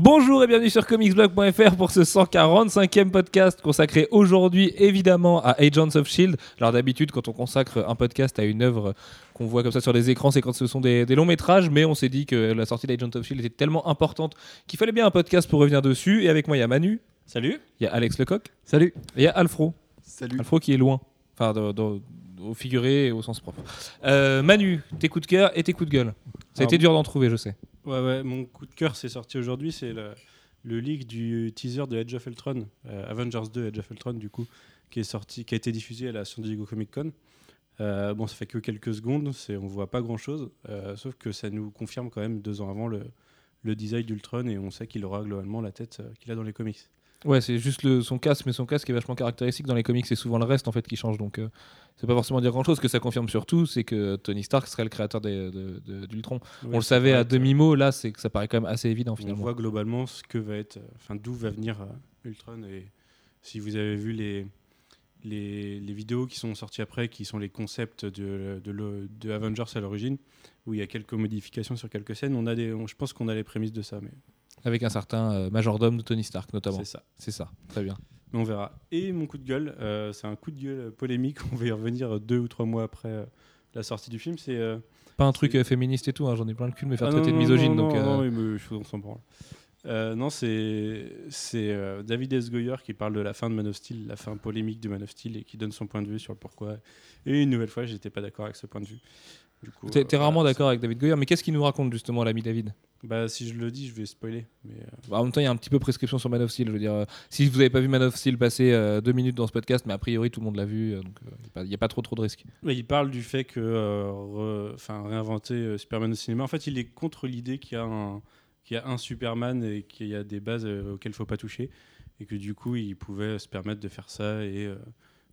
Bonjour et bienvenue sur comicsblog.fr pour ce 145e podcast consacré aujourd'hui évidemment à Agents of Shield. Alors d'habitude quand on consacre un podcast à une œuvre qu'on voit comme ça sur les écrans c'est quand ce sont des, des longs métrages mais on s'est dit que la sortie d'Agents of Shield était tellement importante qu'il fallait bien un podcast pour revenir dessus et avec moi il y a Manu. Salut. Il y a Alex Lecoq. Salut. Et il y a Alfro. Salut. Alfro qui est loin. Enfin de- de- au figuré et au sens propre. Euh, Manu, tes coups de cœur et tes coups de gueule. Ça a Alors, été dur d'en trouver je sais. Ouais, ouais, mon coup de cœur, c'est sorti aujourd'hui. C'est le, le leak du teaser de Edge of Ultron, euh, Avengers 2 Edge of Ultron, du coup, qui est sorti, qui a été diffusé à la San Diego Comic Con. Euh, bon, ça fait que quelques secondes, c'est, on voit pas grand chose, sauf que ça nous confirme quand même deux ans avant le, le design d'Ultron et on sait qu'il aura globalement la tête qu'il a dans les comics. Ouais, c'est juste le, son casque, mais son casque est vachement caractéristique dans les comics. C'est souvent le reste en fait qui change, donc euh, c'est pas forcément dire grand chose. Ce que ça confirme surtout, c'est que Tony Stark serait le créateur d'Ultron. on le savait à demi mot. Là, c'est que ça paraît quand même assez évident On finalement. voit globalement ce que va être, euh, enfin d'où va venir euh, Ultron. Et si vous avez vu les, les, les vidéos qui sont sorties après, qui sont les concepts de, de, le- de Avengers à l'origine, où il y a quelques modifications sur quelques scènes, on a des, on- je pense qu'on a les prémices de ça, mais Avec un certain euh, majordome de Tony Stark notamment. c'est ça. C'est ça, très bien. Mais on verra. Et mon coup de gueule, euh, c'est un coup de gueule polémique. On va y revenir deux ou trois mois après euh, la sortie du film. C'est euh, Pas un truc féministe et tout. hein, J'en ai plein le cul de me faire Ah traiter non, de misogyne. non, donc, non, non, oui, mais je- on s'en branle. Non, c'est David S. Goyer qui parle de la fin de Man of Steel, la fin polémique de Man of Steel et qui donne son point de vue sur le pourquoi. Et une nouvelle fois, j'étais pas d'accord avec ce point de vue. Coup, T'es euh, rarement d'accord avec David Goyer, mais qu'est-ce qu'il nous raconte justement l'ami David? Bah, si je le dis, je vais spoiler. Mais euh, Bah, En même temps, il y a un petit peu prescription sur Man of Steel. Je veux dire, euh, si vous n'avez pas vu Man of Steel passer euh, deux minutes dans ce podcast, mais a priori tout le monde l'a vu, donc il n'y a, pas trop trop de risques. mais il parle du fait que enfin réinventer Superman au cinéma. En fait, il est contre l'idée qu'il y a un qu'il y a un Superman et qu'il y a des bases auxquelles il faut pas toucher et que du coup, il pouvait se permettre de faire ça et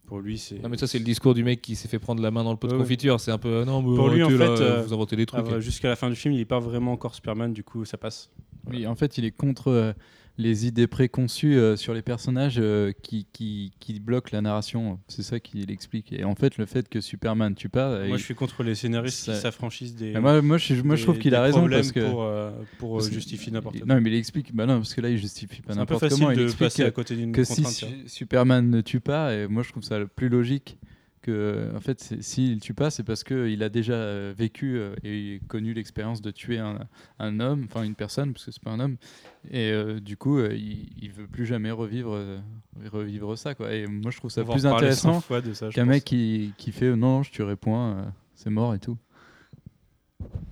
pour lui, c'est Non mais ça c'est le discours du mec qui s'est fait prendre la main dans le pot de Ouais, confiture. C'est un peu euh, non mais Pour lui, en là, fait, euh, vous inventez des trucs. Ah, Jusqu'à la fin du film, il est pas vraiment encore Superman, du coup, ça passe. Oui, en fait, il est contre euh, les idées préconçues euh, sur les personnages euh, qui, qui, qui bloquent la narration. C'est ça qu'il explique. Et en fait, le fait que Superman tue pas. euh, Moi, il- je suis contre les scénaristes ça- qui s'affranchissent des. Mais moi, moi, je, moi, je trouve qu'il a raison parce que. Pour, euh, pour parce que- justifier n'importe quoi. Non, mais il explique. Bah non, parce que là, il justifie pas C'est un peu n'importe facile comment. Il de passer à côté d'une que si. Su- Superman ne tue pas, et moi je trouve ça le plus logique que, en fait, s'il tue pas, c'est parce qu'il a déjà euh, vécu euh, et connu l'expérience de tuer un, un homme, enfin une personne, parce que c'est pas un homme, et euh, du coup, euh, il, il veut plus jamais revivre, euh, revivre ça, quoi. Et moi je trouve ça On plus reparler 100 intéressant fois de ça, je qu'un mec qui, qui fait euh, non, je tuerai point, euh, c'est mort et tout.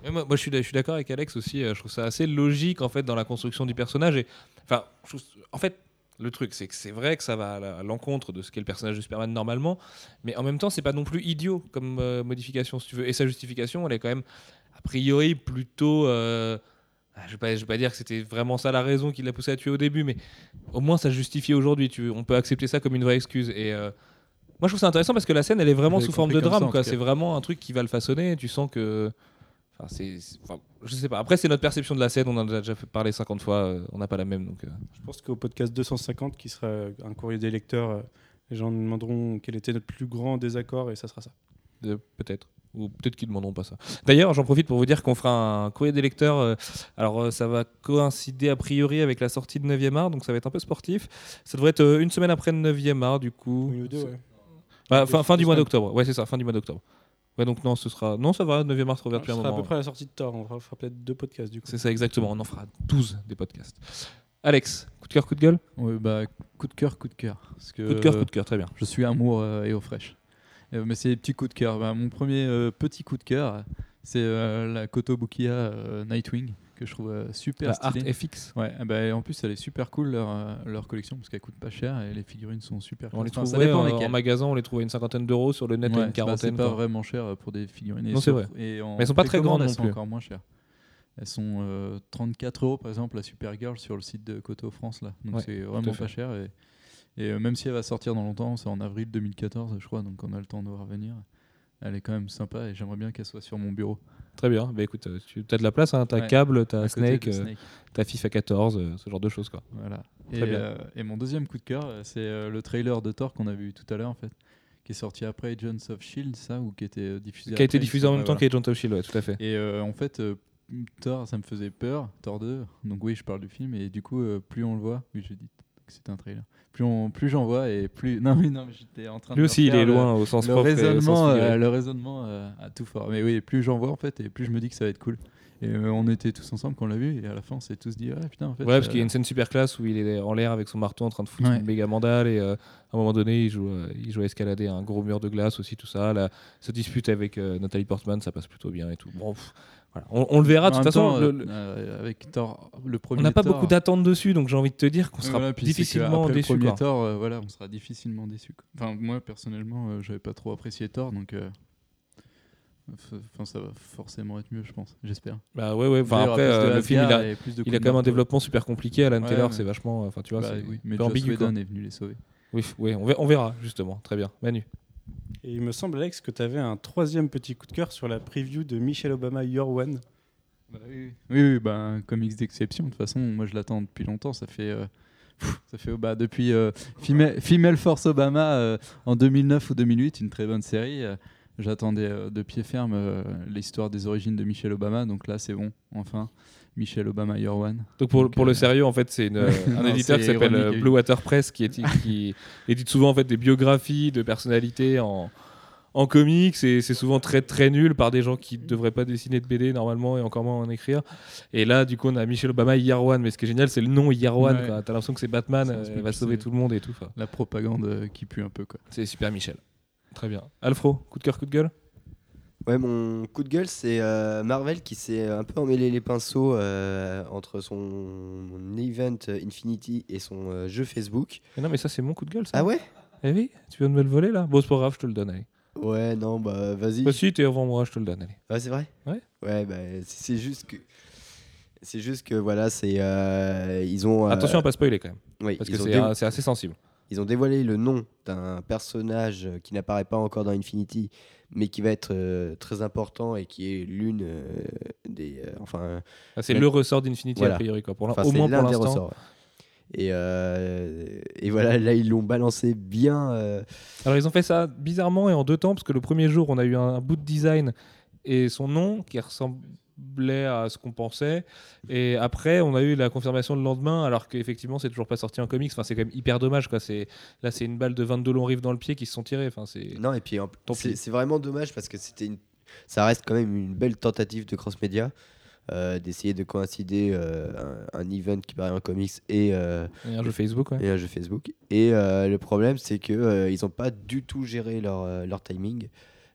Moi, moi, je suis d'a- je suis d'accord avec Alex aussi. euh, je trouve ça assez logique en fait dans la construction du personnage. Et enfin, je trouve- en fait, le truc c'est que c'est vrai que ça va à l'encontre de ce qu'est le personnage de Superman normalement, mais en même temps c'est pas non plus idiot comme euh, modification si tu veux. Et sa justification, elle est quand même a priori plutôt. euh, je vais pas, je vais pas dire que c'était vraiment ça la raison qui l'a poussé à tuer au début, mais au moins ça justifie aujourd'hui. On peut accepter ça comme une vraie excuse. Et euh, moi je trouve ça intéressant parce que la scène elle est vraiment sous forme de drame. C'est vraiment un truc qui va le façonner. Tu sens que. Enfin, c'est, c'est- enfin, je sais pas. Après, c'est notre perception de la scène. On en a déjà parler 50 fois. euh, on n'a pas la même. Donc, euh. Je pense qu'au podcast 250, qui sera un courrier des lecteurs, euh, les gens nous demanderont quel était notre plus grand désaccord et ça sera ça. Euh, peut-être. Ou peut-être qu'ils ne demanderont pas ça. D'ailleurs, j'en profite pour vous dire qu'on fera un courrier des lecteurs. euh, alors, euh, ça va coïncider a priori avec la sortie de 9e art, donc ça va être un peu sportif. Ça devrait être euh, une semaine après le 9e art, du coup. Une ou deux, C'est- ouais. Ah, fin, fin du mois d'octobre. Ouais, c'est ça, fin du mois d'octobre. Ouais, donc non, ce sera. Non, ça va, 9e art revient depuis un sera à moment. peu près à la sortie de Thor. On fera, fera peut-être deux podcasts du coup. C'est ça, exactement. On en fera 12 des podcasts. Alex, coup de cœur, coup de gueule? Ouais, bah, coup de cœur, coup de cœur. Parce que, Coup de cœur, coup de cœur, très bien. Je suis amour euh, et eau fraîche. Euh, mais c'est des petits coups de cœur. Bah, mon premier euh, petit coup de cœur, c'est euh, la Kotobukiya euh, Nightwing, que je trouve euh, super La Art stylée. FX. Ouais, ah bah, en plus, elle est super cool leur, euh, leur collection parce qu'elle coûte pas cher et les figurines sont super On les. Enfin, dépend en, magasin, on les trouve à une cinquantaine d'euros, sur le net une bah, quarantaine. c'est pas quoi. vraiment cher euh, pour des figurines. Et Non, c'est vrai. Et en Mais elles sont pas très grandes elles non sont plus. encore moins chères. Elles sont euh, 34 euros par exemple la Supergirl sur le site de Koto France là. Donc Ouais, c'est vraiment pas cher et, et, euh, même si elle va sortir dans longtemps, c'est en avril 2014 je crois, donc on a le temps de revenir. Elle est quand même sympa et j'aimerais bien qu'elle soit sur mon bureau. Très bien. Bah écoute, euh, tu as de la place, hein, t'as Ouais. câble, t'as Snake, euh, Snake. t'as FIFA 14, euh, ce genre de choses quoi. Voilà. Très Et, bien. et mon deuxième coup de cœur, c'est le trailer de Thor qu'on a vu tout à l'heure en fait, qui est sorti après Agents of Shield, ça, ou qui était diffusé. Qui a été après, diffusé en même temps voilà. qu'Agent of Shield, ouais, tout à fait. Et euh, en fait, euh, Thor, ça me faisait peur, Thor 2. Donc oui, je parle du film et du coup, euh, plus on le voit, oui, j'ai dit que c'était un trailer. Plus on, plus j'en vois et plus. Non mais non, mais j'étais en train de. Lui aussi, il est le- loin au sens Le propre. et au sens raisonnement, euh, le raisonnement euh, à tout fort. Mais oui, plus j'en vois en fait, et plus je me dis que ça va être cool. Et euh, on était tous ensemble quand on l'a vu, et à la fin, on s'est tous dit, ouais, putain, en fait. Ouais, parce ça- qu'il y a une scène super classe où il est en l'air avec son marteau en train de foutre Ouais. une méga mandale et euh, à un moment donné, il joue, euh, il joue à escalader un gros mur de glace aussi, tout ça. Là, se dispute avec euh, Nathalie Portman, ça passe plutôt bien et tout. Bon, pff, voilà. on, on le verra de toute façon. le- euh, le- euh, avec Thor, le premier. on n'a pas Thor, beaucoup d'attentes dessus, donc j'ai envie de te dire qu'on sera voilà, difficilement déçu. Le premier. Thor, euh, voilà, on sera difficilement déçu. Enfin, moi personnellement, euh, j'avais pas trop apprécié Thor, donc. Enfin, ça va forcément être mieux, je pense. J'espère. Bah ouais, ouais. Enfin, après, euh, le film, il a, et plus de il coups a de quand même un développement super compliqué. Alan Ouais, Taylor, mais- c'est vachement. Enfin, tu vois, Bah c'est oui, mais ambigu. quoi. Est venu les sauver. Oui, ouais, on, ver- on verra justement. Très bien. Manu. Et il me semble, Alex, que tu avais un troisième petit coup de cœur sur la preview de Michelle Obama Your One. oui, oui. oui, oui, bah, un comics d'exception. De toute façon, moi je l'attends depuis longtemps. Ça fait, euh, ça fait bah, depuis euh, Female, Female Force Obama euh, en 2009 ou 2008, une très bonne série. euh, J'attendais euh, de pied ferme euh, l'histoire des origines de Michelle Obama. Donc là, c'est bon, enfin. Michelle Obama Your One. Donc pour, Donc, pour le euh, sérieux, en fait, c'est un éditeur qui s'appelle. Blue Water Press qui, édite- qui édite souvent en fait des biographies de personnalités en, en comics et c'est souvent très très nul par des gens qui ne devraient pas dessiner de BD normalement et encore moins en écrire. Et là, du coup, on a Michelle Obama Year One, mais ce qui est génial, c'est le nom Year One. Ouais. T'as l'impression que c'est Batman, elle va sauver tout le monde et tout. Enfin, La propagande qui pue un peu. Quoi. c'est super Michel. Très bien. Alfro, coup de cœur, coup de gueule? Ouais, mon coup de gueule, c'est euh, Marvel qui s'est un peu emmêlé les pinceaux euh, entre son event Infinity et son euh, jeu Facebook. Mais Non, mais ça, c'est mon coup de gueule, ça. Ah ouais? Eh oui, tu viens de me le voler là Bon, c'est pas grave, je te le donne, allez. Ouais, non, bah vas-y. Bah, si, t'es avant moi, je te le donne, allez. Ah, c'est vrai? Ouais. Ouais, bah c'est juste que. C'est juste que voilà, c'est. ils ont. Attention à pas spoiler quand même, oui, parce que c'est assez sensible. Ils ont dévoilé le nom d'un personnage qui n'apparaît pas encore dans Infinity, mais qui va être euh, très important et qui est l'une euh, des. euh, enfin, Ah, C'est le ressort d'Infinity Voilà. a priori quoi. Pour enfin au c'est moins pour l'instant. Et, euh, et voilà, là ils l'ont balancé bien. euh, Alors ils ont fait ça bizarrement et en deux temps parce que le premier jour on a eu un bout de design et son nom qui ressemblait à ce qu'on pensait et après on a eu la confirmation le lendemain alors qu'effectivement c'est toujours pas sorti en comics. Enfin c'est quand même hyper dommage quoi. C'est là c'est une balle de 22 longs rives dans le pied qui se sont tirés. Enfin c'est Non, et puis c'est pis. c'est vraiment dommage parce que c'était une... ça reste quand même une belle tentative de cross-média. euh, d'essayer de coïncider euh, un, un event qui paraît en comics et, euh, et un jeu Facebook. Ouais. et un jeu Facebook. Et le problème, c'est que euh, ils n'ont pas du tout géré leur, leur timing.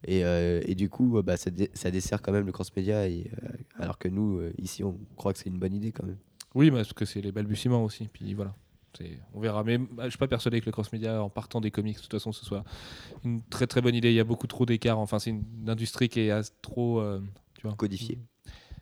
Et, euh, et du coup, bah, ça, dé- ça dessert quand même le cross-média. Euh, alors que nous, euh, ici, on croit que c'est une bonne idée quand même. Oui, parce que c'est les balbutiements aussi. Puis voilà. On verra. Mais bah, je suis pas persuadé que le cross-média, en partant des comics, de toute façon, ce soit une très très bonne idée. Il y a beaucoup trop d'écart. Enfin, c'est une industrie qui est trop. euh, tu vois. Codifié.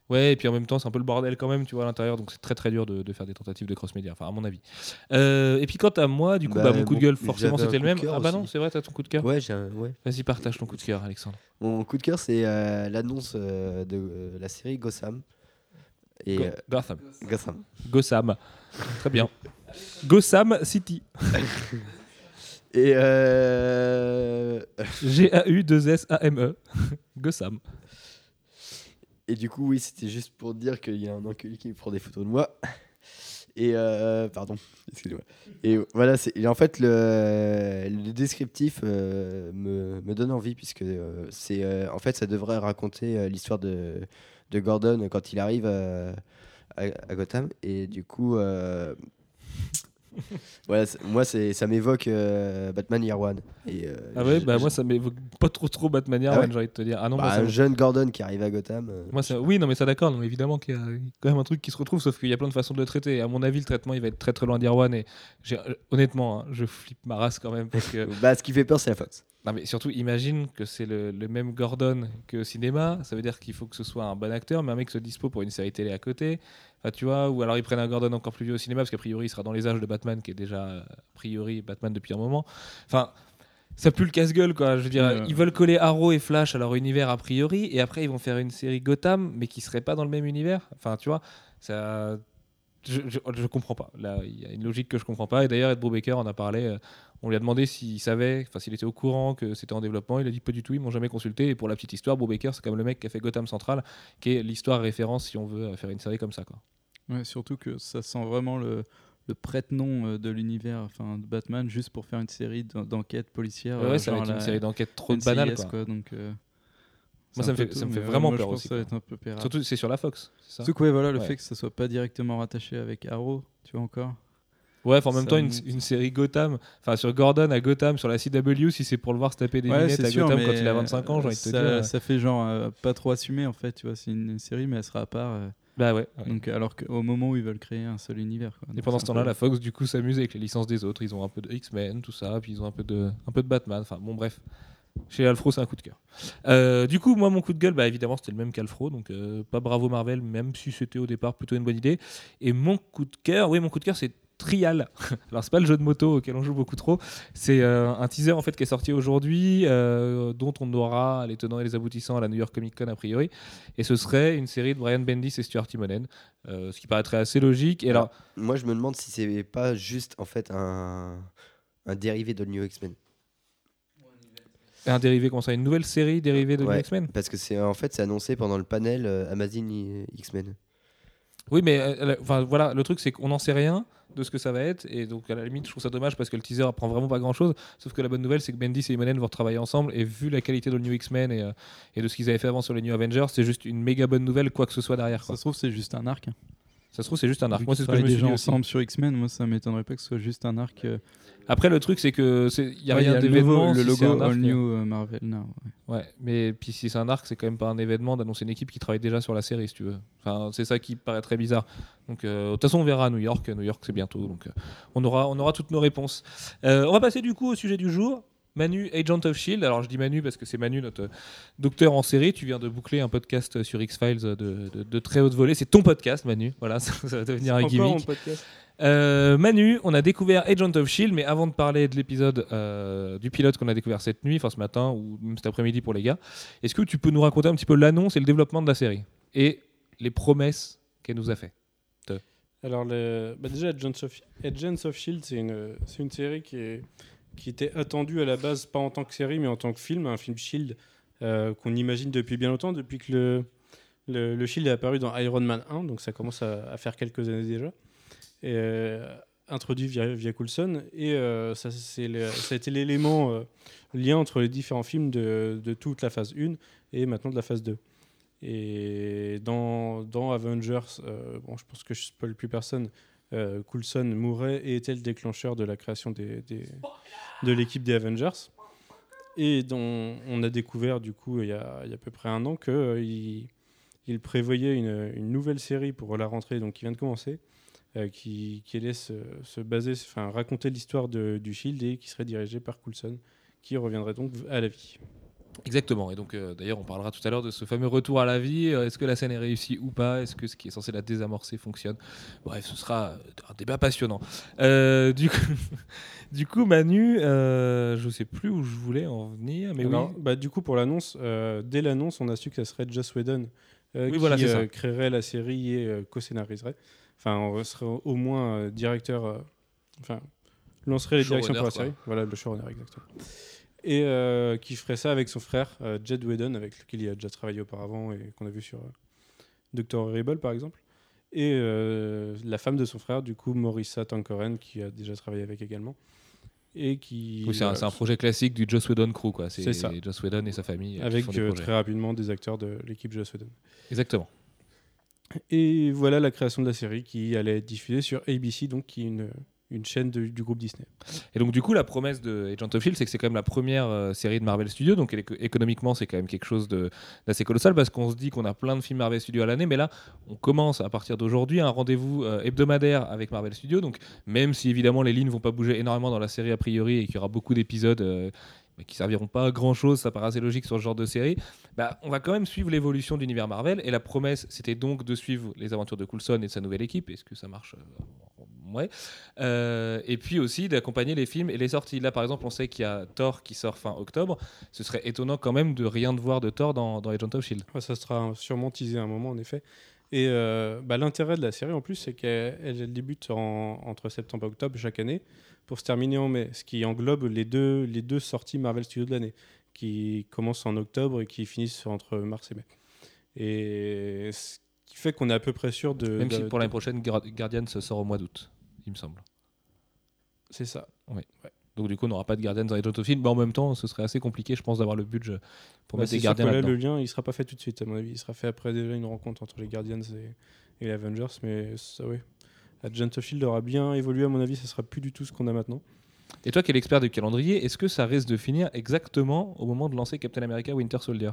Ouais, et puis en même temps, c'est un peu le bordel quand même, tu vois, à l'intérieur. Donc c'est très très dur de, de faire des tentatives de cross-média. Enfin, à mon avis. Euh, et puis quant à moi, du coup, Bah, bah, mon coup de gueule, forcément, c'était le même. Ah bah non, c'est vrai, t'as ton coup de cœur. Ouais, j'ai un- ouais. Vas-y, partage ton coup de cœur, Alexandre. Mon coup de cœur, c'est euh, l'annonce euh, de la série Gotham. Et, Go- Gotham. Gotham. Gotham. Très bien. Gotham City. Et euh, G-A-U-2-S-A-M-E. Gotham. Et du coup, oui, c'était juste pour dire qu'il y a un enculé qui me prend des photos de moi. Et euh, pardon, excusez-moi. Et voilà, et en fait le, le descriptif euh, me, me donne envie puisque euh, c'est euh, en fait ça devrait raconter l'histoire de, de Gordon quand il arrive à, à Gotham et du coup voilà, moi ça m'évoque euh, Batman Year One. Et, euh, Ah ouais, bah moi ça m'évoque pas trop trop Batman Year Ah ouais One, j'ai envie de te dire. Ah non, bah, ça un jeune Gordon qui arrive à Gotham. euh, Moi, ça- oui, non, mais ça d'accord, évidemment qu'il y a quand même un truc qui se retrouve, sauf qu'il y a plein de façons de le traiter. Et à mon avis, le traitement, il va être très très loin d'Irwan. Et j'ai- euh, honnêtement, hein, je flippe ma race quand même. Parce que... bah, ce qui fait peur, c'est la Fox. non, mais surtout, imagine que c'est le, le même Gordon que au cinéma. Ça veut dire qu'il faut que ce soit un bon acteur, mais un mec se dispo pour une série télé à côté. Enfin, tu vois, ou alors ils prennent un Gordon encore plus vieux au cinéma, parce qu'a priori, il sera dans les âges de Batman, qui est déjà, euh, a priori, Batman depuis un moment. Enfin. Ça pue le casse-gueule, quoi. Je veux dire, ils veulent coller Arrow et Flash à leur univers a priori, et après ils vont faire une série Gotham, mais qui serait pas dans le même univers. Enfin, tu vois, ça. Je, je, je comprends pas. Là, il y a une logique que je comprends pas. Et d'ailleurs, Ed Brubaker en a parlé. euh, on lui a demandé s'il savait, enfin s'il était au courant que c'était en développement. Il a dit pas du tout. Ils m'ont jamais consulté. Et pour la petite histoire, Brubaker, c'est comme le mec qui a fait Gotham Central, qui est l'histoire référence si on veut faire une série comme ça. Quoi. Ouais, surtout que ça sent vraiment le, le prête-nom euh, de l'univers enfin, de Batman juste pour faire une série d'en- d'enquêtes policières. ouais, euh, ça va être une la série d'enquête trop NCIS, banale. Quoi. donc, euh, Moi, ça me fait- ça tout, me fait euh, vraiment moi, peur je pense aussi, que Ça va quoi. être un peu pérable. Surtout, c'est sur la Fox. ça Surtout que ouais, voilà, le Ouais. fait que ça soit pas directement rattaché avec Arrow, tu vois encore. Ouais, en même Ça temps, une, une série Gotham, enfin sur Gordon à Gotham, sur la CW, si c'est pour le voir se taper des Ouais, lunettes à sûr, Gotham quand il a 25 ans, j'ai envie de te ça, dire. euh, Ça fait genre euh, pas trop assumé en fait, tu vois, c'est une, une série mais elle sera à part. euh, Bah ouais. ouais. Donc alors qu'au moment où ils veulent créer un seul univers. Quoi. Et pendant ce temps-là, la Fox du coup s'amuse avec les licences des autres. Ils ont un peu de X-Men, tout ça, puis ils ont un peu de, un peu de Batman. Enfin bon, bref. Chez Alfro, c'est un coup de cœur. Euh, du coup, moi, mon coup de gueule, bah, évidemment, c'était le même qu'Alfro. Donc, euh, pas bravo Marvel, même si c'était au départ plutôt une bonne idée. Et mon coup de cœur, oui, mon coup de cœur, c'est Trial. Alors, c'est pas le jeu de moto auquel on joue beaucoup trop. C'est euh, un teaser en fait qui est sorti aujourd'hui, euh, dont on aura les tenants et les aboutissants à la New York Comic Con a priori. Et ce serait une série de Brian Bendis et Stuart Timonen, euh, ce qui paraîtrait assez logique. Et alors, Moi, je me demande si c'est pas juste en fait un, un dérivé de New X-Men. Un dérivé comme ça, une nouvelle série dérivée de Ouais. X-Men. Parce que c'est en fait c'est annoncé pendant le panel euh, Amazing X-Men. Oui, mais euh, enfin voilà, le truc c'est qu'on n'en sait rien de ce que ça va être, et donc à la limite, je trouve ça dommage parce que le teaser apprend vraiment pas grand chose. Sauf que la bonne nouvelle, c'est que Bendis et Imonen vont retravailler ensemble, et vu la qualité de New X-Men et, euh, et de ce qu'ils avaient fait avant sur les New Avengers, c'est juste une méga bonne nouvelle, quoi que ce soit derrière. Ça Quoi. se trouve, c'est juste un arc. Ça se trouve, c'est juste un arc. Moi, c'est ce que je me suis déjà dit aussi. ensemble sur X-Men. Moi, ça m'étonnerait pas que ce soit juste un arc. euh, Après, le truc, c'est que il y a ouais, rien le d'événement. Le si c'est logo All New euh, Marvel Now. ouais. Ouais, mais puis si c'est un arc, c'est quand même pas un événement d'annoncer une équipe qui travaille déjà sur la série, si tu veux. Enfin, c'est ça qui paraît très bizarre. Donc, euh, de toute façon, on verra à New York. New York, c'est bientôt, donc euh, on aura, on aura toutes nos réponses. Euh, on va passer du coup au sujet du jour. Manu, Agent of Shield. Alors, je dis Manu parce que c'est Manu, notre euh, docteur en série. Tu viens de boucler un podcast sur X-Files de, de- de très haute volée. C'est ton podcast, Manu. Voilà, ça, ça va devenir un gimmick. mon podcast. Euh, Manu, on a découvert Agent of Shield, mais avant de parler de l'épisode euh, du pilote qu'on a découvert cette nuit, enfin ce matin ou même cet après-midi pour les gars, est-ce que tu peux nous raconter un petit peu l'annonce et le développement de la série et les promesses qu'elle nous a fait Alors, le- bah déjà, Agents of, Agents of Shield, c'est une, c'est une série qui, est, qui était attendue à la base, pas en tant que série, mais en tant que film, un film Shield euh, qu'on imagine depuis bien longtemps, depuis que le, le, Shield est apparu dans Iron Man 1, donc ça commence à, faire quelques années déjà. Euh, introduit via, Coulson, et euh, ça, le- ça a été l'élément lien entre les différents films de, de toute la phase 1 et maintenant de la phase 2. Et dans, dans Avengers, bon, je pense que je spoil plus personne, euh, Coulson mourait et était le déclencheur de la création de l'équipe des Avengers? Et dont on a découvert, du coup, il y a, il y a à peu près un an, qu'il il prévoyait une, nouvelle série pour la rentrée, donc qui vient de commencer, euh, qui, qui allait se, se baser, enfin, raconter l'histoire du Shield et qui serait dirigée par Coulson, qui reviendrait donc à la vie. Exactement. Et donc, euh, d'ailleurs, on parlera tout à l'heure de ce fameux retour à la vie. Euh, Est-ce que la scène est réussie ou pas? Est-ce que ce qui est censé la désamorcer fonctionne? Bref, ce sera euh, un débat passionnant. Euh, du, coup, du coup, Manu, euh, je sais plus où je voulais en venir, mais Alors, oui. bah, du coup, pour l'annonce, dès l'annonce, on a su que ça serait Joss Whedon Oui, qui voilà, c'est ça. créerait la série et co-scénariserait. Enfin, on serait au moins directeur. enfin, lancerait les directions pour la série. Voilà, le showrunner, exactement. Et euh, qui ferait ça avec son frère, euh, Jed Whedon, avec lequel il a déjà travaillé auparavant et qu'on a vu sur euh, Doctor Horrible, par exemple. Et la femme de son frère, du coup, Morissa Tankoren, qui a déjà travaillé avec également. Et qui. Oui, c'est un, projet classique du Joss Whedon crew, quoi. C'est ça. Joss Whedon et sa famille. qui avec font des projets. très rapidement des acteurs de l'équipe Joss Whedon. Exactement. Et voilà la création de la série qui allait être diffusée sur ABC, donc qui est une, une chaîne du groupe Disney. Et donc, du coup, la promesse de Agent of Shield, c'est que c'est quand même la première euh, série de Marvel Studios. Donc, éco- économiquement, c'est quand même quelque chose d'assez colossal parce qu'on se dit qu'on a plein de films Marvel Studios à l'année. Mais là, on commence à partir d'aujourd'hui un rendez-vous euh, hebdomadaire avec Marvel Studios. Donc, même si évidemment les lignes vont pas bouger énormément dans la série a priori et qu'il y aura beaucoup d'épisodes. euh, qui serviront pas à grand chose, ça paraît assez logique sur ce genre de série. Bah, on va quand même suivre l'évolution de l'univers Marvel. Et la promesse, c'était donc de suivre les aventures de Coulson et de sa nouvelle équipe. Est-ce que ça marche Euh, Ouais. Euh, et puis aussi d'accompagner les films et les sorties. Là, par exemple, on sait qu'il y a Thor qui sort fin octobre. Ce serait étonnant quand même de rien de voir de Thor dans, dans Agent of Shield. Ouais, ça sera sûrement teasé à un moment, en effet. Et euh, bah, l'intérêt de la série, en plus, c'est qu'elle elle débute en- entre septembre et octobre chaque année pour se terminer en mai, ce qui englobe les deux, les deux sorties Marvel Studios de l'année, qui commencent en octobre et qui finissent entre mars et mai. Et ce qui fait qu'on est à peu près sûr de. Même si pour l'année prochaine, Guar- Guardians sort au mois d'août, il me semble. C'est ça. Donc du coup, on n'aura pas de Guardians dans les. Mais en même temps, ce serait assez compliqué, je pense, d'avoir le budget pour Bah, mettre des Gardiens là, le lien, il sera pas fait tout de suite, à mon avis. Il sera fait après déjà une rencontre entre les Guardians et, et les Avengers. Mais ça, oui. Agent of Shield aura bien évolué, à mon avis. Ça sera plus du tout ce qu'on a maintenant. Et toi qui es l'expert du calendrier, est-ce que ça risque de finir exactement au moment de lancer Captain America Winter Soldier?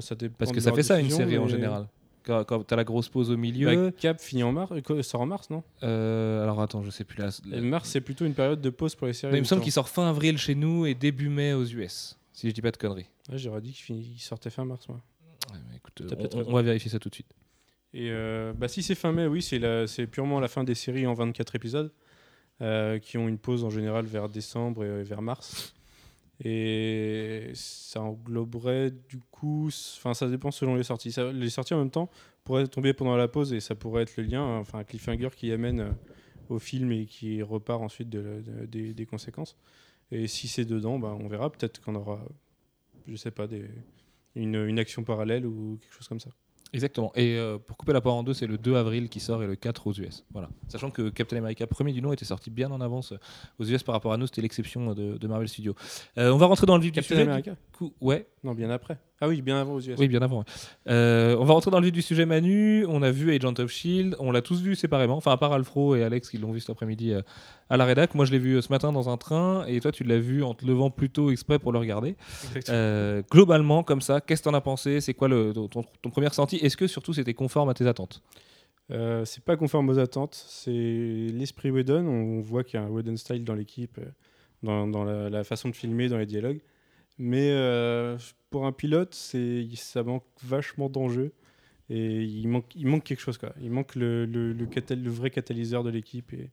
Ça dépend Parce que ça fait ça une série en général. Quand, quand t'as la grosse pause au milieu. Bah, Cap finit en mars, euh, sort en mars, non? Euh, alors attends, je sais plus là. Et Mars, c'est plutôt une période de pause pour les séries. Mais il me semble qu'il sort fin avril chez nous et début mai aux US. Si je dis pas de conneries. Ouais, J'aurais dit qu'il sortait fin mars, moi. Ouais, mais écoute, euh, T'as peut-être on- va vérifier ça tout de suite. Et euh, bah, si c'est fin mai, oui, c'est la- c'est purement la fin des séries en 24 épisodes, euh, qui ont une pause en général vers décembre et vers mars. Et ça engloberait du coup, enfin ça dépend selon les sorties. Les sorties en même temps pourraient tomber pendant la pause et ça pourrait être le lien, hein, enfin un cliffhanger qui amène euh, au film et qui repart ensuite des, conséquences. Et si c'est dedans, bah, on verra. Peut-être qu'on aura, je sais pas, une action parallèle ou quelque chose comme ça. Exactement. Et euh, pour couper la part en deux, c'est le 2 avril qui sort et le 4 aux US. Voilà. Sachant que Captain America, premier du nom, était sorti bien en avance euh, aux US par rapport à nous, c'était l'exception euh, de, de Marvel Studios. Euh, on va rentrer dans le vif Captain du sujet. America du coup. Ouais, Non, bien après. Ah oui, bien avant aux US. oui, bien avant. ouais. Euh, on va rentrer dans le vif du sujet Manu. On a vu Agent of Shield. On l'a tous vu séparément. Enfin, à part Alfro et Alex qui l'ont vu cet après-midi euh, à la rédac. Moi, je l'ai vu euh, ce matin dans un train. Et toi, tu l'as vu en te levant plutôt exprès pour le regarder. Euh, globalement, comme ça, qu'est-ce que t'en as pensé? C'est quoi le, ton, ton premier ressenti? Est-ce que surtout c'était conforme à tes attentes? Euh, c'est pas conforme aux attentes. C'est l'esprit Whedon. On voit qu'il y a un Whedon style dans l'équipe, dans, dans la, la façon de filmer, dans les dialogues. Mais euh, pour un pilote, ça manque vachement d'enjeux. Et il manque, il manque quelque chose. Quoi. Il manque le, le, vrai catalyseur de l'équipe. Et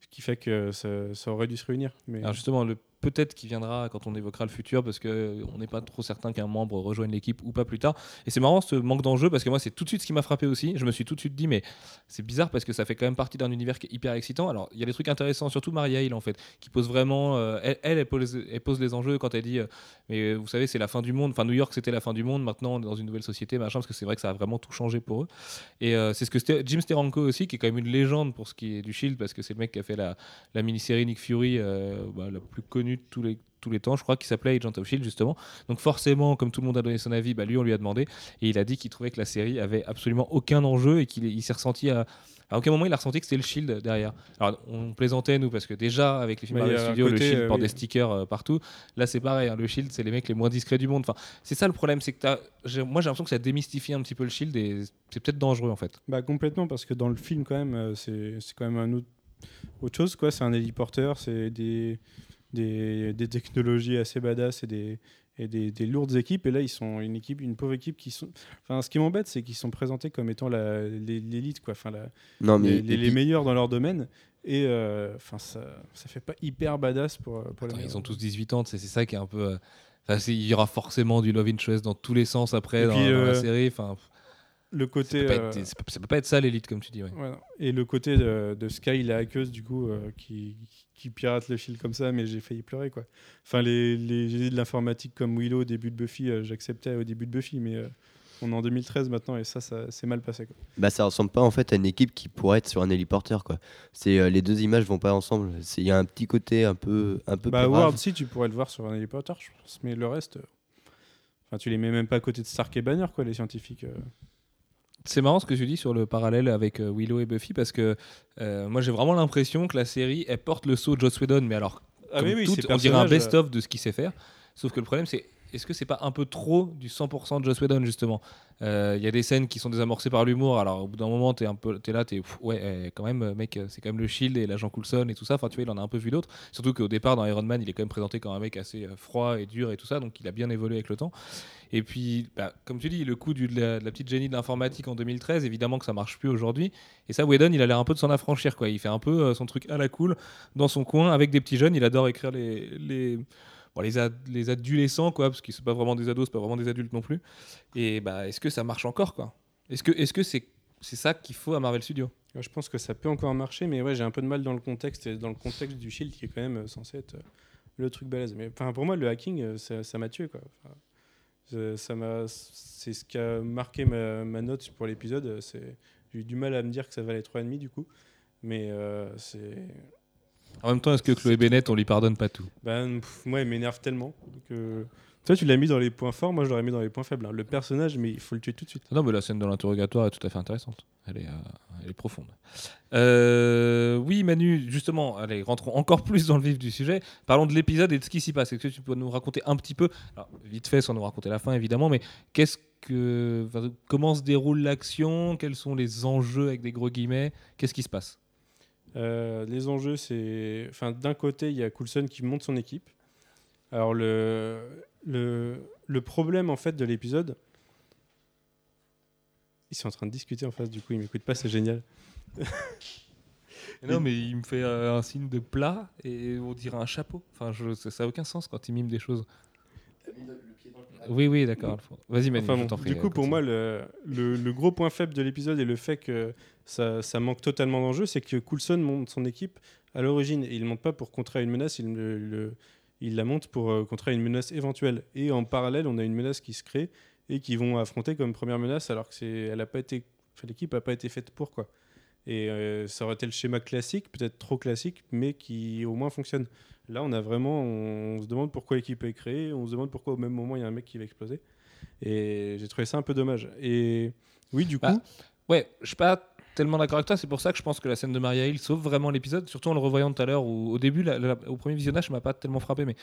ce qui fait que ça, ça aurait dû se réunir. Mais Alors justement, le peut-être qui viendra quand on évoquera le futur, parce que euh, on n'est pas trop certain qu'un membre rejoigne l'équipe ou pas plus tard. Et c'est marrant ce manque d'enjeu, parce que moi c'est tout de suite ce qui m'a frappé aussi. Je me suis tout de suite dit, mais c'est bizarre parce que ça fait quand même partie d'un univers qui est hyper excitant. Alors il y a des trucs intéressants, surtout Maria Hill en fait, qui pose vraiment, euh, elle, elle, pose, les enjeux quand elle dit, euh, mais vous savez c'est la fin du monde. Enfin New York c'était la fin du monde. Maintenant on est dans une nouvelle société, machin, parce que c'est vrai que ça a vraiment tout changé pour eux. Et euh, c'est ce que Jim Steranko aussi, qui est quand même une légende pour ce qui est du Shield, parce que c'est le mec qui a fait la, mini-série Nick Fury, bah, la plus connue de tous les tous les temps, je crois, qui s'appelait Agent of Shield justement. Donc forcément, comme tout le monde a donné son avis, bah, lui on lui a demandé et il a dit qu'il trouvait que la série avait absolument aucun enjeu et qu'il il s'est ressenti à à aucun moment il a ressenti que c'était le Shield derrière. Alors on plaisantait nous parce que déjà avec les films Marvel un Studios, le côté, Shield euh, porte oui. des stickers euh, partout. Là c'est pareil, hein, le Shield c'est les mecs les moins discrets du monde. Enfin, c'est ça le problème, c'est que j'ai- moi j'ai l'impression que ça démystifie un petit peu le Shield et c'est peut-être dangereux en fait. Bah complètement parce que dans le film quand même euh, c'est c'est quand même un autre, autre chose quoi c'est un héliporteur c'est des, des des technologies assez badass et des et des, des lourdes équipes et là ils sont une équipe une pauvre équipe qui sont enfin ce qui m'embête c'est qu'ils sont présentés comme étant l'élite quoi enfin la- Non, mais. les, meilleurs dans leur domaine et euh, enfin ça ça fait pas hyper badass pour pour les Attends, ils ont tous 18 ans, c'est c'est ça qui est un peu. euh, Enfin, il y aura forcément du love interest dans tous les sens après dans, puis, dans la euh, série. Enfin, le ça côté peut, pas euh, être, ça peut- ça peut pas être ça l'élite comme tu dis. ouais. Ouais, non. Et le côté de, de Sky, la hackeuse, du coup, euh, qui, qui pirate le fil comme ça, mais j'ai failli pleurer, quoi. Enfin, les, les génies de l'informatique comme Willow au début de Buffy, euh, j'acceptais au début de Buffy, mais euh, on est en 2013 maintenant, et ça, ça c'est mal passé, quoi. Bah, ça ressemble pas en fait à une équipe qui pourrait être sur un héliporteur quoi. C'est euh, les deux images vont pas ensemble. C'est il y a un petit côté un peu un peu Bah. Ward, si, tu pourrais le voir sur un héliporteur, je pense, mais le reste... euh, Enfin, tu les mets même pas à côté de Stark et Banner, quoi, les scientifiques. C'est marrant ce que tu dis sur le parallèle avec euh, Willow et Buffy parce que euh, moi j'ai vraiment l'impression que la série elle porte le saut de Joss Whedon, mais alors Ah comme oui, oui, toute, ces on dirait un euh, best-of de ce qu'il sait faire. Sauf que le problème c'est est-ce que c'est pas un peu trop du 100% de Joss Whedon justement? Euh, Il y a des scènes qui sont désamorcées par l'humour. Alors au bout d'un moment t'es un peu t'es là t'es ouais euh, quand même euh, mec euh, c'est quand même le Shield et l'agent Coulson et tout ça. Enfin tu vois il en a un peu vu d'autres. Surtout qu'au départ dans Iron Man il est quand même présenté comme un mec assez euh, froid et dur et tout ça donc il a bien évolué avec le temps. Et puis, bah, comme tu dis, le coup de, la, petite génie de l'informatique en 2013, évidemment que ça marche plus aujourd'hui. Et ça, Whedon, il a l'air un peu de s'en affranchir. Quoi. Il fait un peu euh, son truc à la cool dans son coin avec des petits jeunes. Il adore écrire les, les, les adolescents, quoi, parce qu'ils sont pas vraiment des ados, c'est pas vraiment des adultes non plus. Et bah, est-ce que ça marche encore Est-ce que est-ce que c'est c'est ça qu'il faut à Marvel Studios? Je pense que ça peut encore marcher, mais ouais, j'ai un peu de mal dans le contexte, dans le contexte du Shield qui est quand même euh, censé être euh, le truc balèze. Mais pour moi, le hacking, euh, ça m'a tué. C'est ce qui a marqué ma, note pour l'épisode. C'est, j'ai eu du mal à me dire que ça valait 3,5 du coup. Mais c'est. En même temps, est-ce que Chloé Bennett, on lui pardonne pas tout? Ben, pff, moi, il m'énerve tellement que. Toi, tu l'as mis dans les points forts, moi, je l'aurais mis dans les points faibles. hein. Le personnage, mais il faut le tuer tout de suite. Non, mais la scène de l'interrogatoire est tout à fait intéressante. Elle est, euh, elle est profonde. Euh, oui, Manu, justement, allez, rentrons encore plus dans le vif du sujet. Parlons de l'épisode et de ce qui s'y passe. Est-ce que tu peux nous raconter un petit peu, alors, vite fait, sans nous raconter la fin, évidemment, mais qu'est-ce que, enfin, comment se déroule l'action? Quels sont les enjeux avec des gros guillemets? Qu'est-ce qui se passe? Euh, les enjeux, c'est. Enfin, d'un côté, il y a Coulson qui monte son équipe. Alors, le, le, le problème, en fait, de l'épisode. Ils sont en train de discuter en face, du coup, ils m'écoutent pas, c'est génial. Non, mais il me fait euh, un signe de plat et on dirait un chapeau. Enfin, je, ça n'a aucun sens quand il mime des choses. Oui, oui, d'accord. Vas-y, Manu, Enfin je bon, t'en prie. du coup, pour moi, le, le- le gros point faible de l'épisode et le fait que ça, ça manque totalement d'enjeu, c'est que Coulson monte son équipe à l'origine. Il ne monte pas pour contrer une menace, il, le- il la monte pour euh, contrer une menace éventuelle. Et en parallèle, on a une menace qui se crée et qui vont affronter comme première menace, alors que c'est, elle a pas été, enfin, l'équipe n'a pas été faite pour quoi. Et euh, ça aurait été le schéma classique, peut-être trop classique, mais qui au moins fonctionne. Là, on a vraiment, on, se demande pourquoi l'équipe est créée, on se demande pourquoi au même moment il y a un mec qui va exploser. Et j'ai trouvé ça un peu dommage. Et oui, du coup, Bah, Ouais, je suis pas tellement d'accord avec toi. C'est pour ça que je pense que la scène de Maria Hill sauve vraiment l'épisode. Surtout en le revoyant tout à l'heure, au début, la- la- au premier visionnage, ça m'a pas tellement frappé. Mais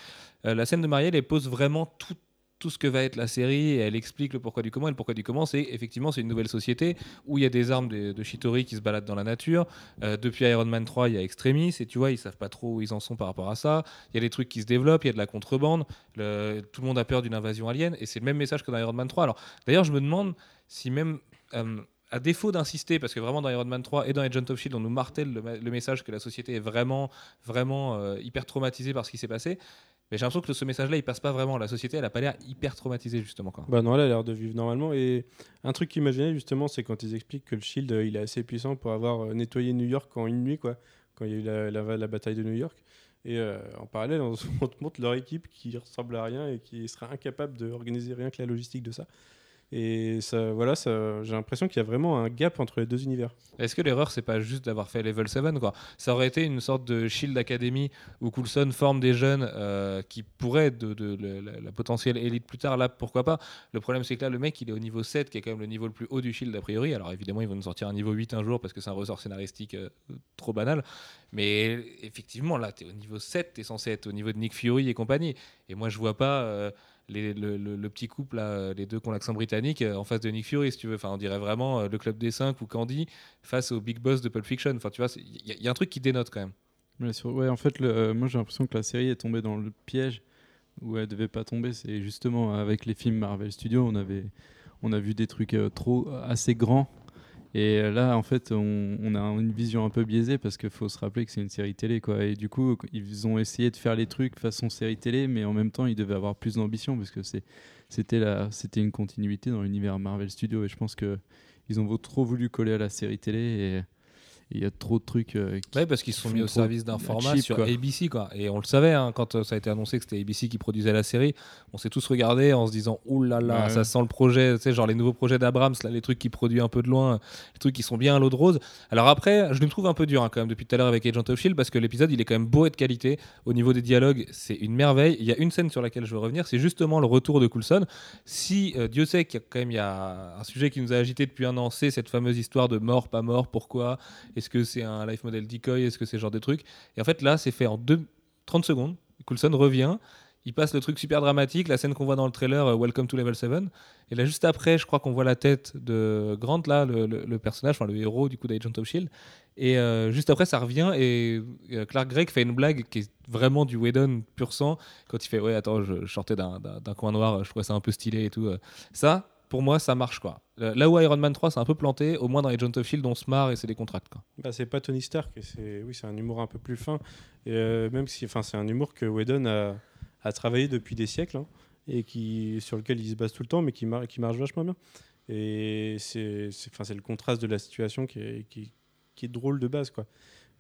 euh, la scène de Maria Hill, elle pose vraiment tout, tout ce que va être la série. Elle explique le pourquoi du comment. Et le pourquoi du comment, c'est effectivement, c'est une nouvelle société où il y a des armes de, de qui se baladent dans la nature. Euh, depuis Iron Man 3, il y a Extremis. Et tu vois, ils savent pas trop où ils en sont par rapport à ça. Il y a des trucs qui se développent. Il y a de la contrebande. Tout le monde a peur d'une invasion alien. Et c'est le même message que dans Iron Man 3. Alors, d'ailleurs, je me demande si même. euh, à défaut d'insister, parce que vraiment dans Iron Man 3 et dans Agent of Shield, on nous martèle le, ma- le message que la société est vraiment, vraiment euh, hyper traumatisée par ce qui s'est passé. Mais j'ai l'impression que ce message-là, il passe pas vraiment. La société, elle a pas l'air hyper traumatisée justement. Quoi. bah non, elle a l'air de vivre normalement. Et un truc qui m'a gêné justement, c'est quand ils expliquent que le Shield, euh, il est assez puissant pour avoir euh, nettoyé New York en une nuit, quoi, quand il y a eu la, bataille de New York. Et euh, en parallèle, on, on te montre leur équipe qui ressemble à rien et qui serait incapable d'organiser rien que la logistique de ça. Et ça, voilà, j'ai l'impression qu'il y a vraiment un gap entre les deux univers. Est-ce que l'erreur, c'est pas juste d'avoir fait Level 7 quoi? Ça aurait été une sorte de Shield Academy où Coulson forme des jeunes euh, qui pourraient être de, de- la potentielle élite plus tard. Là, pourquoi pas? Le problème, c'est que là, le mec, il est au niveau 7, qui est quand même le niveau le plus haut du Shield a priori. Alors évidemment, ils vont nous sortir un niveau 8 un jour parce que c'est un ressort scénaristique euh, trop banal. Mais effectivement, là, tu es au niveau 7, tu es censé être au niveau de Nick Fury et compagnie. Et moi, je vois pas. euh, le, petit couple, là, euh, les deux qui ont l'accent britannique, euh, en face de Nick Fury, si tu veux. Enfin, on dirait vraiment euh, le club des 5 ou Candy face au big boss de Pulp Fiction. Enfin, tu vois, il y, a- un truc qui dénote quand même. Ouais, en fait, moi j'ai l'impression que la série est tombée dans le piège où elle devait pas tomber. C'est justement avec les films Marvel Studios, on avait, on a vu des trucs trop assez grands. Et euh, là, en fait, on, a une vision un peu biaisée parce qu'il faut se rappeler que c'est une série télé, quoi. Et du coup, ils ont essayé de faire les trucs façon série télé, mais en même temps, ils devaient avoir plus d'ambition parce que c'était une continuité dans l'univers Marvel Studios. Et je pense que ils ont trop voulu coller à la série télé il y a trop de trucs. euh, qui- Ouais, parce qu'ils se sont mis au service d'un cheap, format sur quoi. ABC, quoi. Et on le savait, hein, quand euh, ça a été annoncé que c'était ABC qui produisait la série, on s'est tous regardés en se disant, ouh là là, Ouais. ça sent le projet, tu sais, genre les nouveaux projets d'Abrams, les trucs qui produisent un peu de loin, les trucs qui sont bien à l'eau de rose. Alors après, je le trouve un peu dur, hein, quand même, depuis tout à l'heure avec Agent of Shield, parce que l'épisode, il est quand même beau et de qualité. Au niveau des dialogues, c'est une merveille. Il y a une scène sur laquelle je veux revenir, c'est justement le retour de Coulson. Si euh, Dieu sait qu'il y a quand même il y a un sujet qui nous a agité depuis un an, c'est cette fameuse histoire de mort, pas mort, pourquoi Est-ce que c'est un life model decoy Est-ce que c'est ce genre de truc Et en fait, là, c'est fait en deux- 30 secondes. Coulson revient, il passe le truc super dramatique, la scène qu'on voit dans le trailer, euh, Welcome to Level 7. Et là, juste après, je crois qu'on voit la tête de Grant, là, le, personnage, le héros du coup d'Agent of Shield. Et euh, juste après, ça revient et euh, Clark Gregg fait une blague qui est vraiment du Whedon pur sang. Quand il fait Ouais, attends, je, je sortais d'un- coin noir, je trouvais ça un peu stylé et tout. Ça, pour moi, ça marche quoi. Là où Iron Man 3, c'est un peu planté, au moins dans Agent of Shield, on se marre et c'est des contracts. Quoi. Bah, c'est pas Tony Stark, c'est oui, c'est un humour un peu plus fin. Euh, même si, enfin, c'est un humour que Whedon a, travaillé depuis des siècles hein, et qui sur lequel il se base tout le temps, mais qui, mar- qui marche vachement bien. Et c'est enfin, c'est le contraste de la situation qui est, drôle de base. Quoi.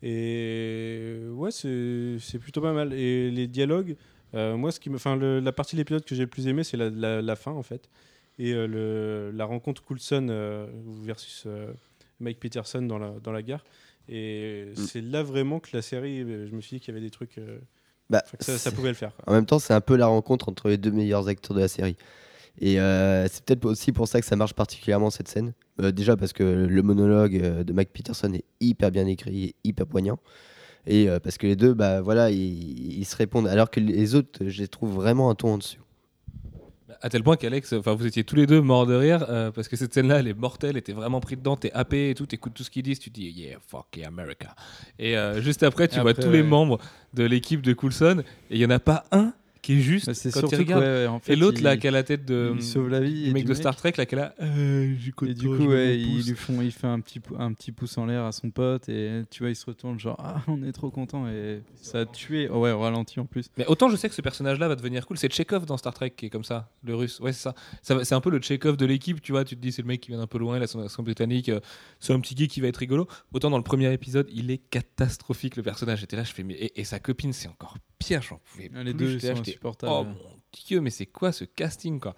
Et ouais, c'est plutôt pas mal. Et les dialogues, euh, moi, ce qui me, enfin, la partie de l'épisode que j'ai le plus aimé, c'est la, la- la fin en fait. Et euh, le, la rencontre Coulson euh, versus euh, Mike Peterson dans la, dans la gare. Et Mm. c'est là vraiment que la série, je me suis dit qu'il y avait des trucs. Bah, ça, pouvait le faire. quoi. En même temps, c'est un peu la rencontre entre les deux meilleurs acteurs de la série. Et euh, c'est peut-être aussi pour ça que ça marche particulièrement cette scène. Euh, déjà parce que le monologue de Mike Peterson est hyper bien écrit, et hyper poignant. Et euh, parce que les deux, bah voilà, ils, ils se répondent. Alors que les autres, je les trouve vraiment un ton en dessous. À tel point qu'Alex, enfin vous étiez tous les deux morts de rire euh, parce que cette scène-là, elle est mortelle, elle était vraiment pris dedans, t'es happé et tout, t'écoutes tout ce qu'ils disent, tu te dis yeah, fuck yeah, America. Et euh, juste après, tu vois tous les membres de l'équipe de Coulson et il y en a pas un qui est juste Bah, c'est quand surtout il regarde. que, ouais, en fait, et l'autre il- là, qui a la tête de il sauve la vie et mec de Star Trek là, qui là. Euh, Et du toi, coup, ouais, ils lui font, il fait un petit, un petit pouce en l'air à son pote et tu vois, il se retourne genre ah on est trop content et ça a tué. Oh, ouais, au ralenti en plus. Mais autant je sais que ce personnage-là va devenir cool. C'est Chekhov dans Star Trek qui est comme ça, le russe. Ouais, c'est ça. c'est un peu le Chekhov de l'équipe, tu vois. Tu te dis, c'est le mec qui vient d'un peu loin, il a son accent britannique. euh, c'est un petit geek qui va être rigolo. Autant dans le premier épisode, il est catastrophique, le personnage. J'étais là, je fais, mais. Et, et sa copine, c'est encore pire, j'en pouvais Ah, Les plus. deux J'étais là, sont insupportables. Oh mon dieu, mais c'est quoi ce casting, quoi?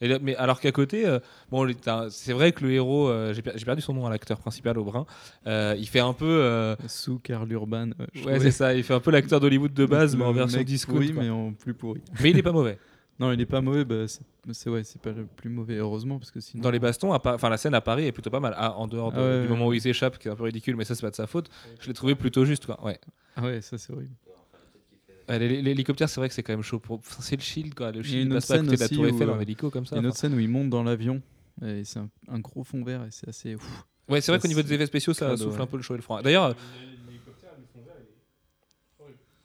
Et là- mais alors qu'à côté, euh, bon, les- c'est vrai que le héros, euh, j'ai per- j'ai perdu son nom à l'acteur principal au brun, euh, il fait un peu, Sous Karl Urban. ouais, c'est ça, il fait un peu l'acteur d'Hollywood de base, mais en version pourri, quoi. mais en plus pourri. mais il est pas mauvais. Non, il est pas mauvais. Bah, c'est ouais, c'est pas le plus mauvais heureusement parce que sinon. Dans les bastons, enfin la scène à Paris est plutôt pas mal. Ah, en dehors de- Ah ouais, du ouais. moment où il s'échappe, qui est un peu ridicule, mais ça c'est pas de sa faute. Je l'ai trouvé plutôt juste, quoi. Ouais. Ah ouais, ça c'est horrible. Ouais, l'hé- L'hélicoptère, c'est vrai que c'est quand même chaud. Pour... enfin, c'est le shield, quoi. Le Il y a shield une il passe autre pas à côté de la scène Tour Eiffel où, en euh, hélico comme Il y a une autre scène où il monte dans l'avion et c'est un, un gros fond vert et c'est assez. ouf. Ouais, c'est vrai qu'au niveau des effets spéciaux, ça souffle ouais. un peu le chaud et le froid. D'ailleurs,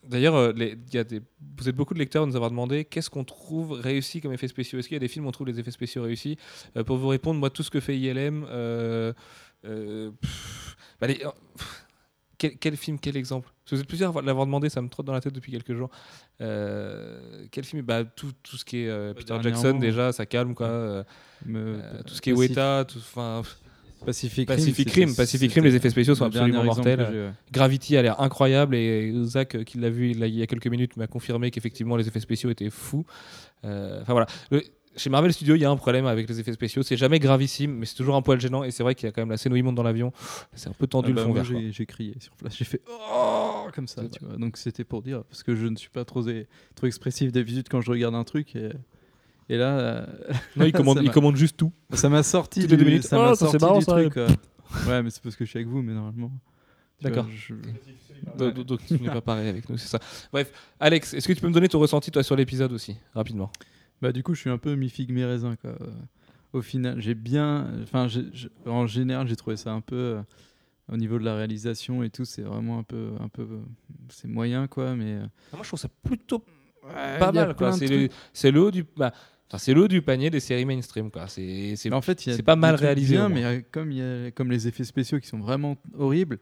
D'ailleurs, euh, y a des- vous êtes beaucoup de lecteurs à nous avoir demandé qu'est-ce qu'on trouve réussi comme effets spéciaux? Est-ce qu'il y a des films où on trouve les effets spéciaux réussis? Euh, Pour vous répondre, moi, tout ce que fait ILM, euh, euh, pff, bah, les- euh, quel, quel film, quel exemple? Parce que Vous êtes plusieurs à l'avoir demandé, ça me trotte dans la tête depuis quelques jours. Euh, quel film? Bah, tout, tout ce qui est euh, Peter Jackson, déjà, ça calme. Quoi. Euh, Me- tout ce qui est Weta, tout, pff, Pacific, Pacific Rim, Pacific Rim, les effets spéciaux sont absolument mortels. ouais. Gravity a l'air incroyable et Zach, qui l'a vu il, y a- quelques minutes, m'a confirmé qu'effectivement les effets spéciaux étaient fous. Enfin voilà. Le- chez Marvel Studios, il y a un problème avec les effets spéciaux. C'est jamais gravissime, mais c'est toujours un poil gênant. Et c'est vrai qu'il y a quand même la scène où il monte dans l'avion. C'est un peu tendu Ah bah, le fond moi, vert. j'ai crié sur place, j'ai fait oh comme ça, C'est tu vois. Donc c'était pour dire parce que je ne suis pas trop trop expressif d'habitude quand je regarde un truc et, et là euh, Non, il commande, il juste tout. ça m'a sorti Toutes du, deux minutes. ça Oh, m'a c'est sorti marrant, du ça. truc. Ouais, mais c'est parce que je suis avec vous mais normalement. D'accord. je- Donc, donc- donc, tu n'es pas pareil avec nous, c'est ça. Bref, Alex, est-ce que tu peux me donner ton ressenti toi sur l'épisode aussi, rapidement? Bah du coup, je suis un peu mi figue mi raisin quoi. Au final, j'ai bien enfin en général, j'ai trouvé ça un peu euh, au niveau de la réalisation et tout, c'est vraiment un peu un peu c'est moyen quoi mais euh, Moi, je trouve ça plutôt ouais, pas mal. quoi. C'est le, trucs. c'est le haut du. bah, enfin, c'est le du panier des séries mainstream. Quoi. C'est, en fait, c'est pas mal réalisé, bien, mais euh, comme, il y a, comme les effets spéciaux qui sont vraiment horribles,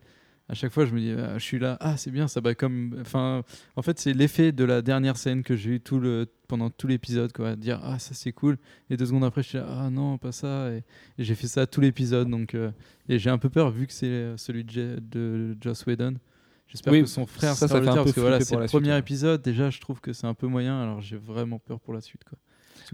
à chaque fois je me dis, ah, je suis là, ah c'est bien ça. Bah, comme, enfin, en fait, c'est l'effet de la dernière scène que j'ai eu tout le, pendant tout l'épisode, quoi. Dire, ah ça c'est cool. Et deux secondes après, je suis là, ah non, pas ça. Et, et j'ai fait ça tout l'épisode. Donc, euh, et j'ai un peu peur vu que c'est euh, celui de, Joss Whedon. J'espère Oui, que son frère ça, le un parce que voilà, c'est le premier ouais. épisode. Déjà, je trouve que c'est un peu moyen. Alors j'ai vraiment peur pour la suite, quoi.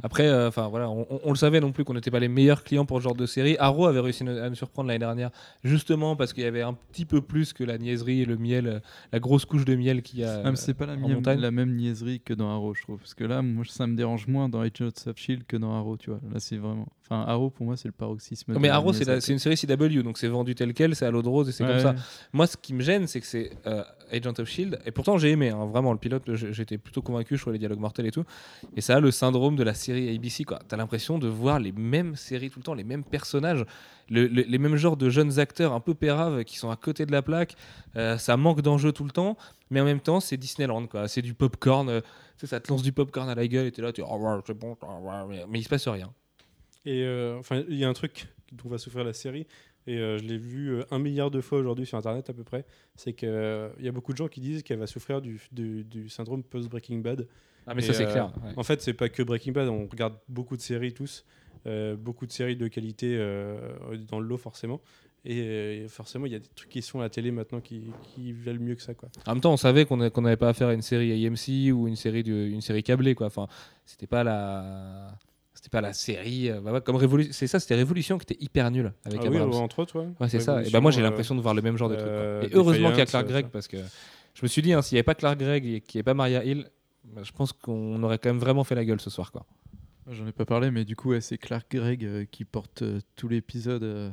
Après, euh, enfin voilà, on, on- on le savait non plus qu'on n'était pas les meilleurs clients pour ce genre de série. Arrow avait réussi à nous surprendre l'année dernière, justement parce qu'il y avait un petit peu plus que la niaiserie et le miel, la grosse couche de miel qu'il y a. Ah, c'est pas la, en la même niaiserie que dans Arrow, je trouve. Parce que là, moi, ça me dérange moins dans Agents of Shield que dans Arrow, tu vois. Là, c'est vraiment. Enfin, Arrow, pour moi, c'est le paroxysme. Non, mais Arrow, c'est, la- une série CW, donc c'est vendu tel quel, c'est à l'eau de rose et c'est comme ça. Moi, ce qui me gêne, c'est que c'est euh, Agent of Shield, et pourtant j'ai aimé, hein, vraiment, le pilote, j'étais plutôt convaincu, je trouvais les dialogues mortels et tout. Et ça a le syndrome de la série ABC, quoi. T'as l'impression de voir les mêmes séries tout le temps, les mêmes personnages, le- le- les mêmes genres de jeunes acteurs un peu péraves qui sont à côté de la plaque. Euh, ça manque d'enjeux tout le temps, mais en même temps, c'est Disneyland. C'est du popcorn, euh, tu ça te lance du popcorn à la gueule et t'es là, tu oh, ouais, c'est bon, oh, mais, mais il se passe rien. Et euh, enfin, il y a un truc dont va souffrir la série, et euh, je l'ai vu un milliard de fois aujourd'hui sur Internet à peu près, c'est qu'il y a beaucoup de gens qui disent qu'elle va souffrir du syndrome post-Breaking Bad. Ah, mais Et, ça, c'est euh, clair. ouais. En fait, c'est pas que Breaking Bad, on regarde beaucoup de séries tous. euh, beaucoup de séries de qualité euh, dans le lot forcément. Et euh, forcément, il y a des trucs qui sont à la télé maintenant qui, qui valent mieux que ça. Quoi. En même temps, on savait qu'on n'avait pas affaire à une série AMC ou une série, de, une série câblée. Quoi. Enfin, c'était pas la. C'était pas la série. euh, bah ouais, comme Révolution. C'est ça, c'était Révolution qui était hyper nul avec Ah oui, entre autres, ouais. Ouais, c'est ça. Et bah, moi, j'ai l'impression de voir le même genre de truc. quoi. Et heureusement qu'il y a Clark Gregg parce que je me suis dit, hein, s'il n'y avait pas Clark Gregg et qu'il n'y avait pas Maria Hill, bah, je pense qu'on aurait quand même vraiment fait la gueule ce soir. Quoi. J'en ai pas parlé, mais du coup, ouais, c'est Clark Gregg euh, qui porte euh, tout l'épisode. euh,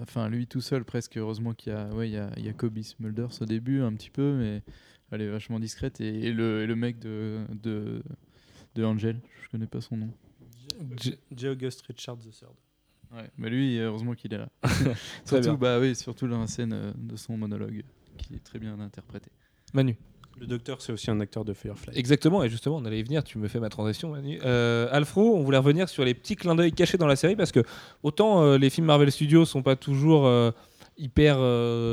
enfin, lui tout seul, presque. Heureusement qu'il y a, ouais, il y a, il y a Kobe Smulders au début, un petit peu, mais elle est vachement discrète. Et, et le, et le mec de, de, de Angel, je connais pas son nom. J- J. August Richard III. Ouais, mais lui, heureusement qu'il est là. Surtout, bien. bah oui, surtout dans la scène de son monologue, qui est très bien interprété. Manu. Le docteur, c'est aussi un acteur de Firefly. Exactement, et justement, on allait y venir, tu me fais ma transition, Manu. Euh, Alfro, on voulait revenir sur les petits clins d'œil cachés dans la série, parce que autant euh, les films Marvel Studios sont pas toujours euh, hyper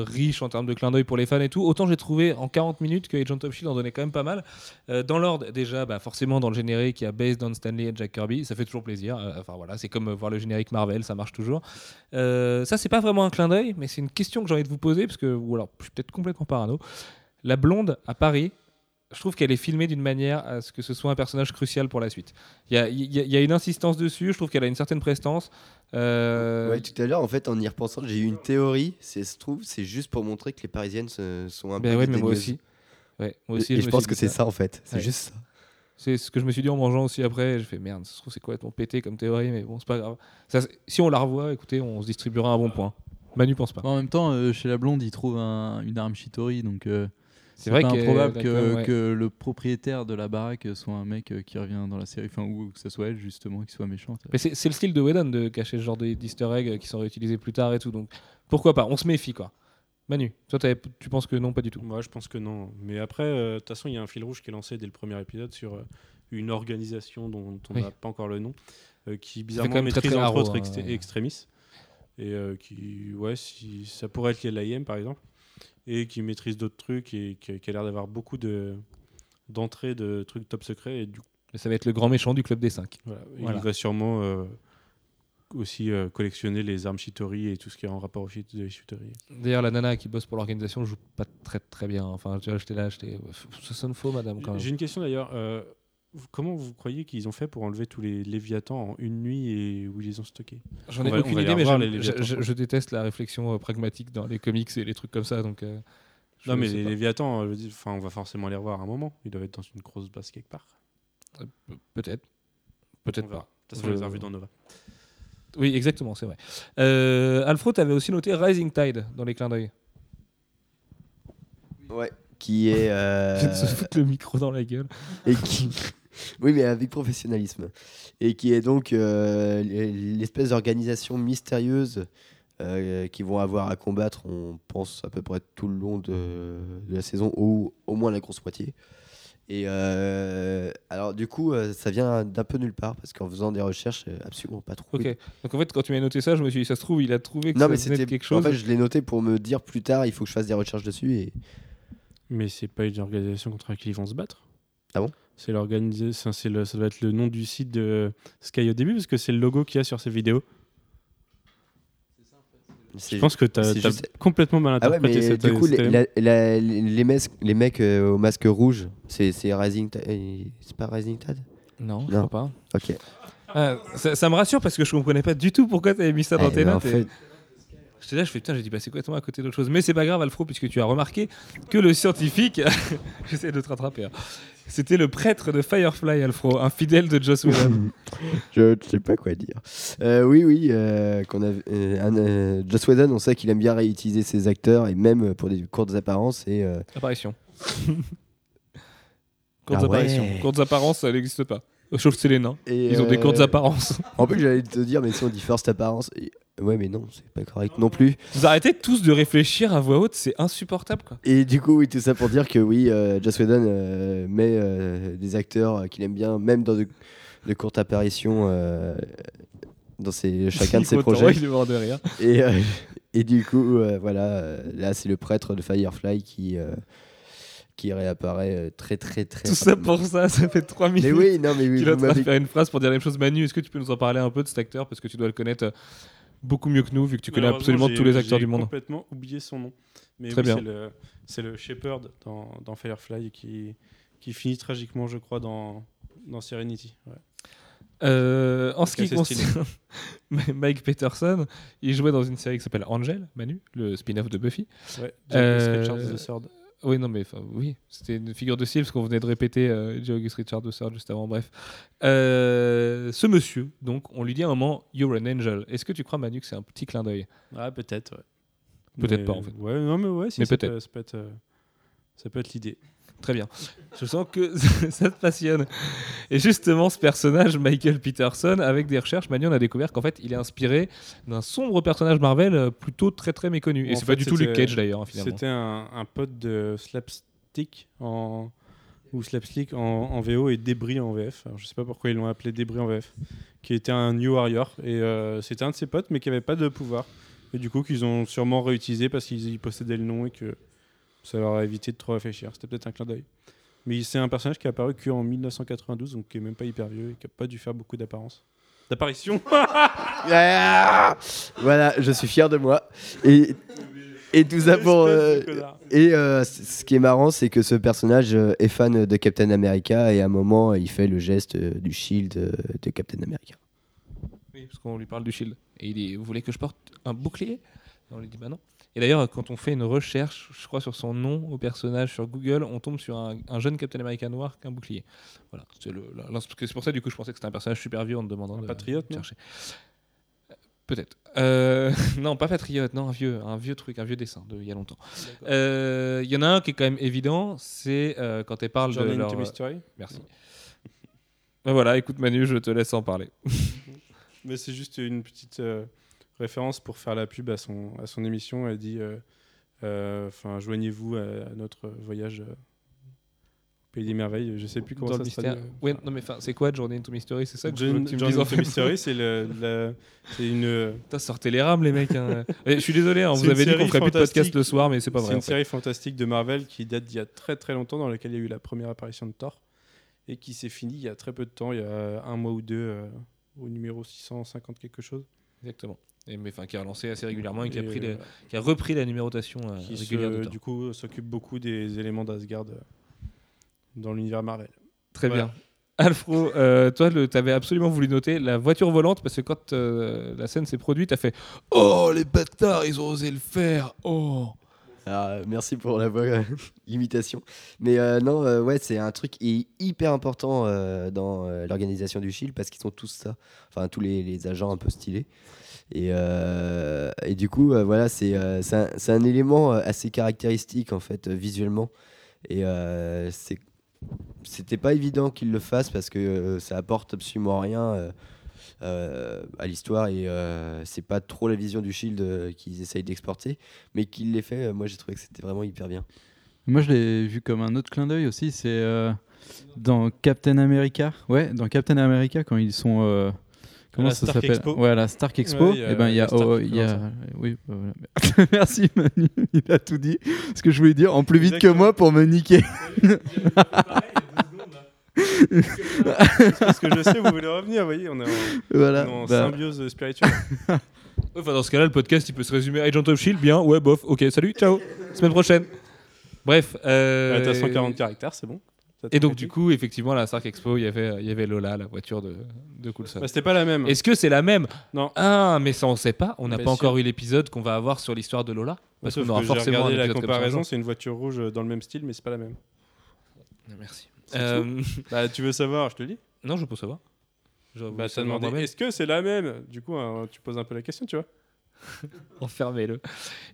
riches en termes de clins d'œil pour les fans et tout, autant j'ai trouvé en 40 minutes que Agent of S.H.I.E.L.D. en donnait quand même pas mal. Dans l'ordre, déjà, bah, forcément, dans le générique, il y a Based on Stanley et Jack Kirby, ça fait toujours plaisir. Enfin voilà, c'est comme voir le générique Marvel, ça marche toujours. Ça, c'est pas vraiment un clin d'œil, mais c'est une question que j'ai envie de vous poser, parce que, ou alors, je suis peut-être complètement parano. La blonde à Paris, je trouve qu'elle est filmée d'une manière à ce que ce soit un personnage crucial pour la suite. Il y a, il y a- il y a une insistance dessus, je trouve qu'elle a une certaine prestance. Euh, Ouais, tout à l'heure, en fait, en y repensant, j'ai eu une théorie. C'est, se trouve, c'est juste pour montrer que les Parisiennes sont un ben peu. ouais, mais moi aussi. Ouais, moi aussi et, je je me pense que c'est ça, en fait. C'est Ouais. juste ça. C'est ce que je me suis dit en mangeant aussi après. Je fais merde, ça se trouve c'est complètement pété comme théorie, mais bon, c'est pas grave. Ça, si on la revoit, écoutez, on se distribuera un bon point. Manu pense pas. En même temps, euh, chez la blonde, il trouve un- une arme Shitori, donc euh, C'est vrai pas que- improbable que, ouais. que le propriétaire de la baraque soit un mec euh, qui revient dans la série, enfin, ou que ce soit elle justement qui soit méchante. Mais c'est c'est le style de Whedon de cacher ce genre de- d'easter eggs qui sont réutilisés plus tard et tout. Donc pourquoi pas? On se méfie quoi. Manu, toi tu penses que non, pas du tout? Moi, je pense que non. Mais après, euh, de toute façon, il y a un fil rouge qui est lancé dès le premier épisode sur euh, une organisation dont on Oui. n'a pas encore le nom, euh, qui bizarrement très, maîtrise très entre autres hein, extré- ouais. extrémistes. Et euh, qui, ouais, si, ça pourrait être l'IM par exemple, et qui maîtrise d'autres trucs et qui, qui a l'air d'avoir beaucoup de d'entrées de trucs top secrets. Et du ça va être le grand méchant du club des 5. voilà, Voilà. il va sûrement euh, aussi euh, collectionner les armes Shitori et tout ce qui est en rapport au shit de Shitori. D'ailleurs, la nana qui bosse pour l'organisation joue pas très très bien. Enfin, tu vois, j'étais là, j'étais. Ça sonne faux, madame. J'ai une question d'ailleurs. Comment vous croyez qu'ils ont fait pour enlever tous les Léviathans en une nuit et où ils les ont stockés? J'en ai va- aucune idée, mais les je, déteste la réflexion euh, pragmatique dans les comics et les trucs comme ça. Donc, euh, Non, mais les pas. Léviathans, euh, je veux dire, enfin, on va forcément les revoir à un moment. Ils doivent être dans une grosse base quelque part. Euh, Peut-être. Peut-être pas. De toute façon, on les a revus dans Nova. Oui, exactement, c'est vrai. Euh, Alfro, tu avais aussi noté Rising Tide dans les clins d'œil. Ouais. Qui est. euh, Je viens de se foutre le micro dans la gueule. et qui... Oui, mais avec professionnalisme. Et qui est donc euh, l'espèce d'organisation mystérieuse euh, qui vont avoir à combattre, on pense, à peu près tout le long de, de la saison, ou au moins la grosse moitié. Et euh, alors, du coup, euh, ça vient d'un peu nulle part, parce qu'en faisant des recherches, euh, absolument pas trop. Ok. Donc en fait, quand tu m'as noté ça, je me suis dit, ça se trouve, il a trouvé que Non, ça mais c'était quelque chose. En fait, je l'ai noté pour me dire plus tard, il faut que je fasse des recherches dessus. Et Mais c'est pas une organisation contre laquelle ils vont se battre. Ah bon? C'est l'organisation, c'est le, ça doit être le nom du site de Sky au début parce que c'est le logo qu'il y a sur ces vidéos. c'est- Je pense que tu as, juste- complètement mal Ah ouais, interprété mais cette du coup, cette- les, la- la- les, mes- les mecs euh, au masque rouge, c'est c'est Rising Tide. euh, C'est pas Rising Tide? Non, je Non. crois pas. Ok. Ah, ça, ça me rassure parce que je comprenais pas du tout pourquoi tu avais mis ça dans Eh, tes mais en notes. et- J'étais là, je fais putain, j'ai dit bah c'est complètement à côté d'autre chose? Mais c'est pas grave, Alfro, puisque tu as remarqué que le scientifique, j'essaie de te rattraper, hein. c'était le prêtre de Firefly, Alfro, un fidèle de Joss Whedon. je ne sais pas quoi dire. Euh, oui, oui, euh, qu'on a, euh, euh, Joss Whedon, on sait qu'il aime bien réutiliser ses acteurs et même pour des courtes apparences. Et, Apparition. Courtes Ah apparitions. Courtes apparences, ça n'existe pas. Sauf c'est les nains. et, Ils ont des euh, courtes apparences. En plus, j'allais te dire, mais si on dit first apparence, et- ouais, mais non, c'est pas correct non plus. Vous arrêtez tous de réfléchir à voix haute, c'est insupportable quoi. Et du coup, oui, tout ça pour dire que oui, euh, Joss Whedon euh, met euh, des acteurs qu'il aime bien, même dans de, de courtes apparitions dans ses, chacun de ses projets. Il est mort de rire. Et, et du coup, voilà, là, c'est le prêtre de Firefly qui, qui réapparaît euh, très très très. Tout ça rapidement. pour ça, ça fait 3 minutes. Mais oui, non, mais oui, qu'il est faire une phrase pour dire la même chose. Manu, est-ce que tu peux nous en parler un peu de cet acteur? Parce que tu dois le connaître euh, beaucoup mieux que nous, vu que tu connais absolument j'ai- tous les acteurs j'ai du monde. complètement oublié son nom. Mais Très oui, bien. c'est le- le, Shepherd dans, dans Firefly qui, qui finit tragiquement, je crois, dans, dans Serenity. ouais. Euh, en ce qui concerne Mike Peterson, il jouait dans une série qui s'appelle Angel, Manu, le spin-off de Buffy. Ouais, Euh, The Sword. Oui, non, mais oui, c'était une figure de style parce qu'on venait de répéter euh, J. August Richard de Sir juste avant. Bref, Euh, ce monsieur, donc, on lui dit à un moment, You're an angel. Est-ce que tu crois, Manu, que c'est un petit clin d'œil? Ah, peut-être, ouais. Peut-être pas, en fait. Ouais, non, mais ouais, si, Mais ça, peut-être. Peut, ça peut être, euh, ça peut être l'idée. Très bien. Je sens que ça te passionne. Et justement, ce personnage, Michael Peterson, avec des recherches, Manu, on a découvert qu'en fait, il est inspiré d'un sombre personnage Marvel euh, plutôt très très méconnu. Et c'est pas du tout Luke Cage d'ailleurs, finalement. C'était un, un pote de Slapstick en, ou Slapstick en, en VO et Débris en VF. Alors, je sais pas pourquoi ils l'ont appelé Débris en VF, qui était un New Warrior. Et euh, c'était un de ses potes, mais qui avait pas de pouvoir. Et du coup, qu'ils ont sûrement réutilisé parce qu'ils ils possédaient le nom et que ça leur a évité de trop réfléchir. C'était peut-être un clin d'œil. Mais c'est un personnage qui est apparu qu'en 1992, donc qui est même pas hyper vieux et qui a pas dû faire beaucoup d'apparence. D'apparition Ah voilà, je suis fier de moi. Et, et tout ça pour. euh, et euh, ce qui est marrant, c'est que ce personnage euh, est fan de Captain America et à un moment, il fait le geste du shield de Captain America. Oui, parce qu'on lui parle du shield. Et il dit Vous voulez que je porte un bouclier? Et On lui dit Bah non. Et d'ailleurs, quand on fait une recherche, je crois, sur son nom au personnage sur Google, on tombe sur un, un jeune Captain America noir qu'un bouclier. Voilà. C'est le- pour ça, du coup, je pensais que c'était un personnage super vieux en te demandant Un de patriote, de chercher. Euh, Peut-être. Euh, non, pas patriote, non, un vieux, un vieux truc, un vieux dessin de il y a longtemps. Euh, Il y en a un qui est quand même évident, c'est euh, quand elle parle de Journey leur... into Mystery. Merci. Ben voilà, écoute Manu, je te laisse en parler. Mais c'est juste une petite référence pour faire la pub à son, à son émission. Elle dit euh, euh, enfin, Joignez-vous à, à notre voyage euh, au Pays des Merveilles. Je sais plus comment Dans ça se traduit. mystère. Ouais, non mais c'est quoi Journey into Mystery? C'est ça que tu me Journey into. Mystery, c'est le- c'est une, Putain, sortez les rames les mecs. hein. Et je suis désolé, hein, C'est vous une avez dit qu'on ferait plus de podcast le soir, mais c'est pas c'est vrai. une en fait. série fantastique de Marvel qui date d'il y a très très longtemps, dans laquelle il y a eu la première apparition de Thor et qui s'est finie il y a très peu de temps, il y a un mois ou deux, euh, au numéro 650 quelque chose. Exactement. Et, mais enfin, qui a relancé assez régulièrement et qui a, Et, pris euh, les- qui a repris la numérotation euh, qui se- régulière du coup s'occupe beaucoup des éléments d'Asgard euh, dans l'univers Marvel. Très Voilà. bien. Alfro, euh, toi, tu avais absolument voulu noter la voiture volante parce que quand euh, la scène s'est produite, tu as fait Oh, les bâtards, ils ont osé le faire. Oh. Ah, merci pour la voix euh, imitation. Mais euh, non, euh, ouais, c'est un truc hy- hyper important euh, dans euh, l'organisation du Shield parce qu'ils sont tous ça. Enfin, tous les, les agents un peu stylés. Et, euh, et du coup, euh, voilà, c'est euh, un, élément euh, assez caractéristique en fait, visuellement. Et c'était pas évident qu'ils le fassent parce que ça apporte absolument rien à l'histoire et c'est pas trop la vision du Shield qu'ils essayent d'exporter mais qu'il l'ait fait, moi j'ai trouvé que c'était vraiment hyper bien. Moi, je l'ai vu comme un autre clin d'œil aussi. C'est dans Captain America. Ouais, dans Captain America, quand ils sont. Comment la ça Stark s'appelle Expo. Ouais, la Stark Expo. Ouais, il y a et ben, il y a. oh, y a- oui, bah, voilà. Merci, Manu. Il a tout dit. Ce que je voulais dire en plus vite que moi pour me niquer. Parce que je sais, vous voulez revenir, vous voyez, on est en, voilà. on est en Bah, symbiose spirituelle. Enfin, dans ce cas-là, le podcast, il peut se résumer Agent of Shield, bien, ouais, bof, ok, salut, ciao, semaine prochaine. Bref. euh, Ouais, T'as 140 caractères, c'est bon. Et donc, du coup, effectivement, à la Stark Expo, il y avait, il y avait Lola, la voiture de, de Coulson. Bah, C'était pas la même. Est-ce que c'est la même? Non. Ah, mais ça, on sait pas. On n'a pas sûr. encore eu l'épisode qu'on va avoir sur l'histoire de Lola. Parce qu'on aura que forcément regardé un la comparaison, c'est une voiture rouge dans le même style, mais c'est pas la même. Merci. Euh, Bah, tu veux savoir, je te le dis. non, je peux savoir. Bah, est-ce que c'est la même? Du coup, hein, tu poses un peu la question, tu vois. Enfermez-le.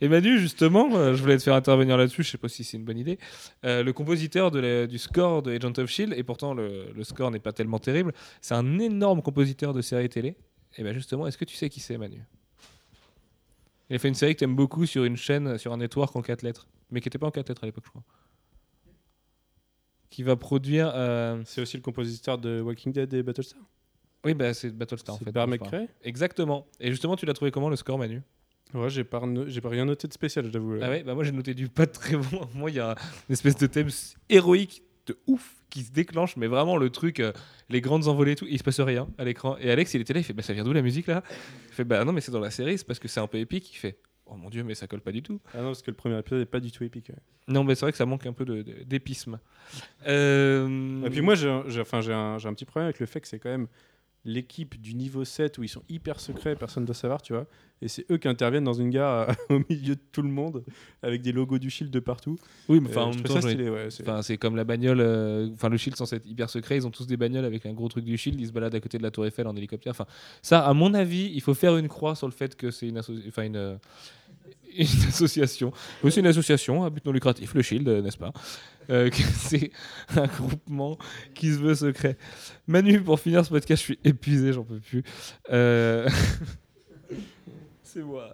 Et Manu, justement, euh, je voulais te faire intervenir là-dessus, je sais pas si c'est une bonne idée. Euh, le compositeur du score de Agent of Shield, et pourtant le, score n'est pas tellement terrible, c'est un énorme compositeur de séries télé. Et bien justement, est-ce que tu sais qui c'est, Manu? Il a fait une série que tu aimes beaucoup sur une chaîne, sur un network en 4 lettres, mais qui n'était pas en 4 lettres à l'époque, je crois. Qui va produire. euh, C'est aussi le compositeur de Walking Dead et Battlestar? Oui, bah, c'est Battlestar en fait. Parle. McCrae Exactement. Et justement, tu l'as trouvé comment le score, Manu? Ouais, j'ai pas, no- j'ai pas rien noté de spécial, je t'avoue. Ah ouais, bah moi j'ai noté du pas très bon. Moi il y a une espèce de thème héroïque de ouf qui se déclenche, mais vraiment le truc, euh, les grandes envolées et tout, il se passe rien à l'écran. Et Alex il était là, il fait bah ça vient d'où la musique là? Il fait bah non mais c'est dans la série, c'est parce que c'est un peu épique. Il fait oh mon dieu mais ça colle pas du tout. Ah non, parce que le premier épisode est pas du tout épique. ouais. Non mais c'est vrai que ça manque un peu de- de- d'épisme. Euh, Et puis moi, j'ai un, j'ai- enfin, j'ai un, j'ai un petit problème avec le fait que c'est quand même l'équipe du niveau 7 où ils sont hyper secrets, personne ne doit savoir, tu vois. Et c'est eux qui interviennent dans une gare au milieu de tout le monde avec des logos du Shield de partout. oui mais Euh, enfin en ouais, c'est- comme la bagnole, euh, enfin le Shield censé être hyper secret, ils ont tous des bagnoles avec un gros truc du Shield, ils se baladent à côté de la Tour Eiffel en hélicoptère. Enfin, ça, à mon avis, il faut faire une croix sur le fait que c'est une, une, euh, une association. C'est une association à but non lucratif, le Shield, euh, n'est-ce pas Euh, C'est un groupement qui se veut secret. Manu, pour finir ce podcast, je suis épuisé, j'en peux plus. Euh, c'est moi.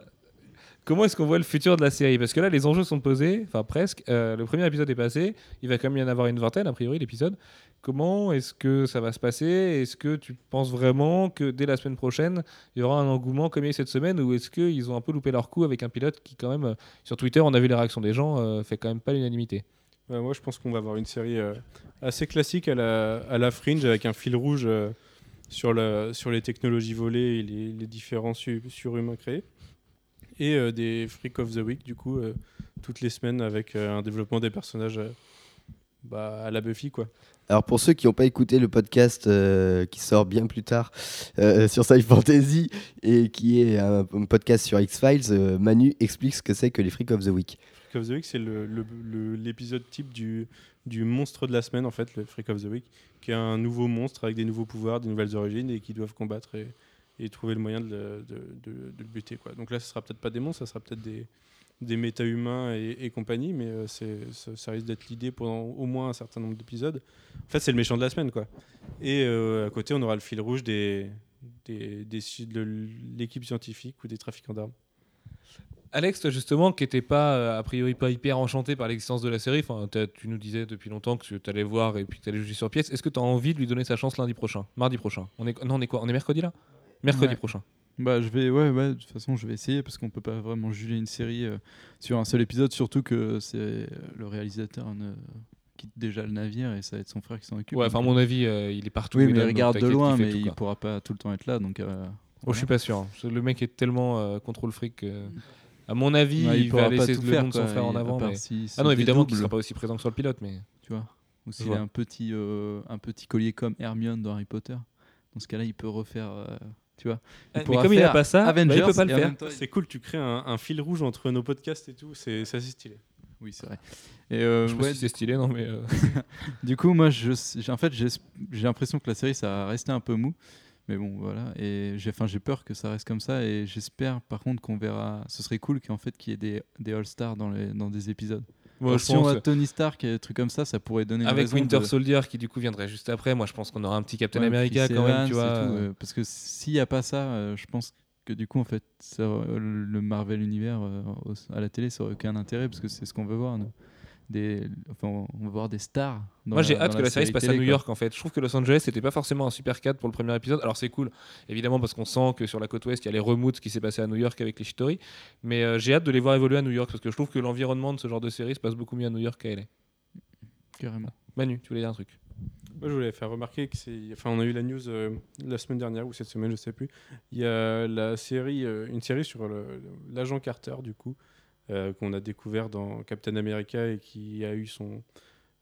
Comment est-ce qu'on voit le futur de la série? Parce que là, les enjeux sont posés, enfin presque. Le premier épisode est passé. Il va quand même y en avoir une vingtaine, a priori, l'épisode. Comment est-ce que ça va se passer? Est-ce que tu penses vraiment que dès la semaine prochaine, il y aura un engouement comme il y a cette semaine Ou est-ce qu'ils ont un peu loupé leur coup avec un pilote qui, quand même, euh, sur Twitter, on a vu les réactions des gens, euh, fait quand même pas l'unanimité? Ouais, moi, je pense qu'on va avoir une série euh, assez classique à la, à la Fringe avec un fil rouge euh, sur, la, sur les technologies volées et les, différents su- surhumains créés. Et des Freak of the Week, du coup, toutes les semaines avec un développement des personnages bah, à la Buffy, quoi. Alors pour ceux qui n'ont pas écouté le podcast euh, qui sort bien plus tard euh, sur Sci Fantasy et qui est un, un podcast sur X-Files, euh, Manu explique ce que c'est que les Freak of the Week. Freak of the Week, c'est l'épisode type du, du monstre de la semaine, en fait, le Freak of the Week, qui est un nouveau monstre avec des nouveaux pouvoirs, des nouvelles origines et qui doivent combattre et, et trouver le moyen de le, de- de- de le buter. Quoi. Donc là, ce sera peut-être pas des monstres, ça sera peut-être des, des méta-humains et, et compagnie, mais euh, c'est, ça, ça risque d'être l'idée pendant au moins un certain nombre d'épisodes. En fait, c'est le méchant de la semaine, quoi. Et euh, à côté, on aura le fil rouge des, des, des- de l'équipe scientifique ou des trafiquants d'armes. Alex, toi justement, qui n'était pas, euh, a priori, pas hyper enchanté par l'existence de la série, enfin, tu nous disais depuis longtemps que tu allais voir et puis que tu allais juger sur pièce, est-ce que tu as envie de lui donner sa chance lundi prochain Mardi prochain? On est, Non, on est quoi? On est mercredi là? Mercredi Ouais. prochain. Bah, je vais, ouais, ouais, de toute façon, je vais essayer parce qu'on peut pas vraiment juger une série euh, sur un seul épisode, surtout que c'est euh, le réalisateur ne quitte déjà le navire et ça va être son frère qui s'en occupe. Ouais, enfin, à mon avis, euh, il est partout. oui, il mais il regarde de loin, mais tout, il pourra pas tout le temps être là, donc. euh, Oh, je suis pas sûr. hein. Le mec est tellement contrôle fric. que, à mon avis, ouais, il, va laisser le faire, nom de son frère en avant. part mais- si Ah non, évidemment qu'il sera pas aussi présent que sur le pilote, mais. Tu vois. Ou s'il a un petit, un petit collier comme Hermione dans Harry Potter. Dans ce cas-là, il peut refaire. Tu vois. Ah, mais pourra comme il a faire pas ça, bah, Avengers il peut pas le faire. il- C'est cool, tu crées un, un fil rouge entre nos podcasts et tout, c'est assez stylé. Oui, c'est vrai. Et euh, Je sais pas ouais, si c'est stylé, non, mais. euh, Du coup, moi, je, j'ai- en fait, j'ai l'impression que la série, ça va rester un peu mou. Mais bon, voilà. Et j'ai, peur que ça reste comme ça. Et j'espère, par contre, qu'on verra. Ce serait cool qu'en fait, qu'il y ait des, des All-Stars dans, les, dans des épisodes. Moi, si on a que- Tony Stark et des trucs comme ça, ça pourrait donner une Avec Winter de- Soldier qui du coup viendrait juste après, moi je pense qu'on aura un petit Captain Ouais, America quand même, tu vois. tout, euh, euh, parce que s'il n'y a pas ça, euh, je pense que du coup, en fait, ça, le Marvel univers euh, au- à la télé, ça aurait aucun intérêt parce que c'est ce qu'on veut voir. nous. Des, enfin, on veut voir des stars. dans Moi j'ai dans hâte que la série se passe à New quoi. York en fait. Je trouve que Los Angeles c'était pas forcément un super cadre pour le premier épisode. Alors c'est cool, évidemment parce qu'on sent que sur la côte ouest il y a les remoots qui s'est passé à New York avec les Shitori. Mais euh, j'ai hâte de les voir évoluer à New York parce que je trouve que l'environnement de ce genre de série se passe beaucoup mieux à New York qu'à LA. Carrément. Manu, tu voulais dire un truc? Moi, je voulais faire remarquer que c'est. Enfin, on a eu la news euh, la semaine dernière ou cette semaine, je sais plus. Il y a la série, euh, une série sur le- l'agent Carter, du coup, euh, qu'on a découvert dans Captain America et qui a eu son,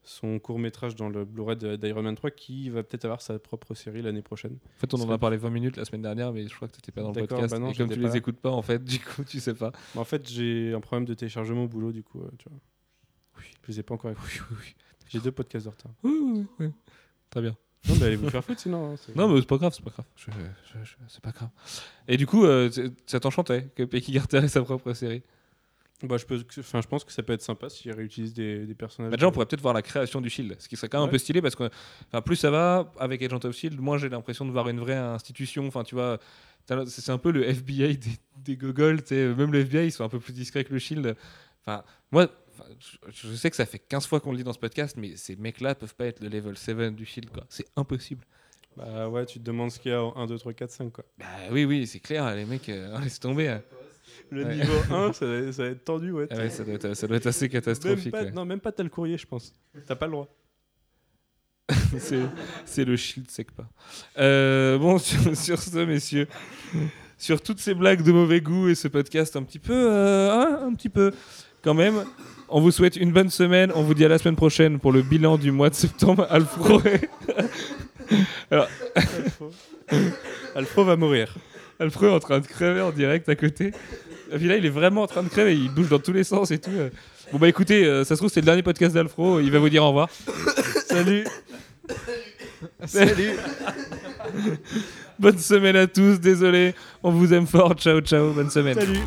son court métrage dans le Blu-ray d'Iron Man 3, qui va peut-être avoir sa propre série l'année prochaine. En fait on en a parlé 20 minutes la semaine dernière mais je crois que t'étais pas dans le podcast. bah non, et comme tu pas les écoutes pas en fait, du coup tu sais pas. Mais en fait, j'ai un problème de téléchargement au boulot, du coup, euh, tu vois. Oui, je les ai pas encore écoutés. Oui, oui, oui. J'ai deux podcasts de retard. Oui, oui, oui. Très bien. Non, mais allez vous faire foutre sinon. hein, Non, mais c'est pas grave, c'est pas grave. Je- je- je- c'est pas grave. Et du coup, euh, ça t'enchantait que Peggy Carter ait sa propre série? Bah, je, peux, enfin, je pense que ça peut être sympa s'ils réutilisent des, des personnages. bah, Déjà, on pourrait peut-être voir la création du Shield, ce qui serait quand même un peu stylé parce que plus ça va avec Agent of Shield, moins j'ai l'impression de voir une vraie institution. Enfin, tu vois, c'est un peu le FBI des, des gogoles. tu sais, Même le FBI, ils sont un peu plus discrets que le Shield. Enfin, moi, je, sais que ça fait 15 fois qu'on le dit dans ce podcast, mais ces mecs-là peuvent pas être le level 7 du Shield. quoi. C'est impossible. Bah ouais, tu te demandes ce qu'il y a en 1, 2, 3, 4, 5, quoi. Bah oui, oui, c'est clair, les mecs, euh, laisse tomber. hein. Le Ouais. niveau 1, ça, va- ça va être tendu, ouais. Ah ouais, ça, doit être, ça doit être assez même catastrophique. pas, ouais. Non, même pas t'as le courrier, je pense. T'as pas le droit. c'est, le shield sec pas. Euh, bon, sur, sur ce, messieurs, sur toutes ces blagues de mauvais goût et ce podcast un petit peu, euh, hein, un petit peu, quand même. On vous souhaite une bonne semaine. On vous dit à la semaine prochaine pour le bilan du mois de septembre. Alfro, Alfro. Alfro va mourir. Alfro est en train de crever en direct à côté. Et puis là, il est vraiment en train de crever. Il bouge dans tous les sens et tout. Bon bah écoutez, euh, ça se trouve c'est le dernier podcast d'Alfro. Il va vous dire au revoir. Salut. Salut Bonne semaine à tous. Désolé. On vous aime fort. Ciao, ciao. Bonne semaine. Salut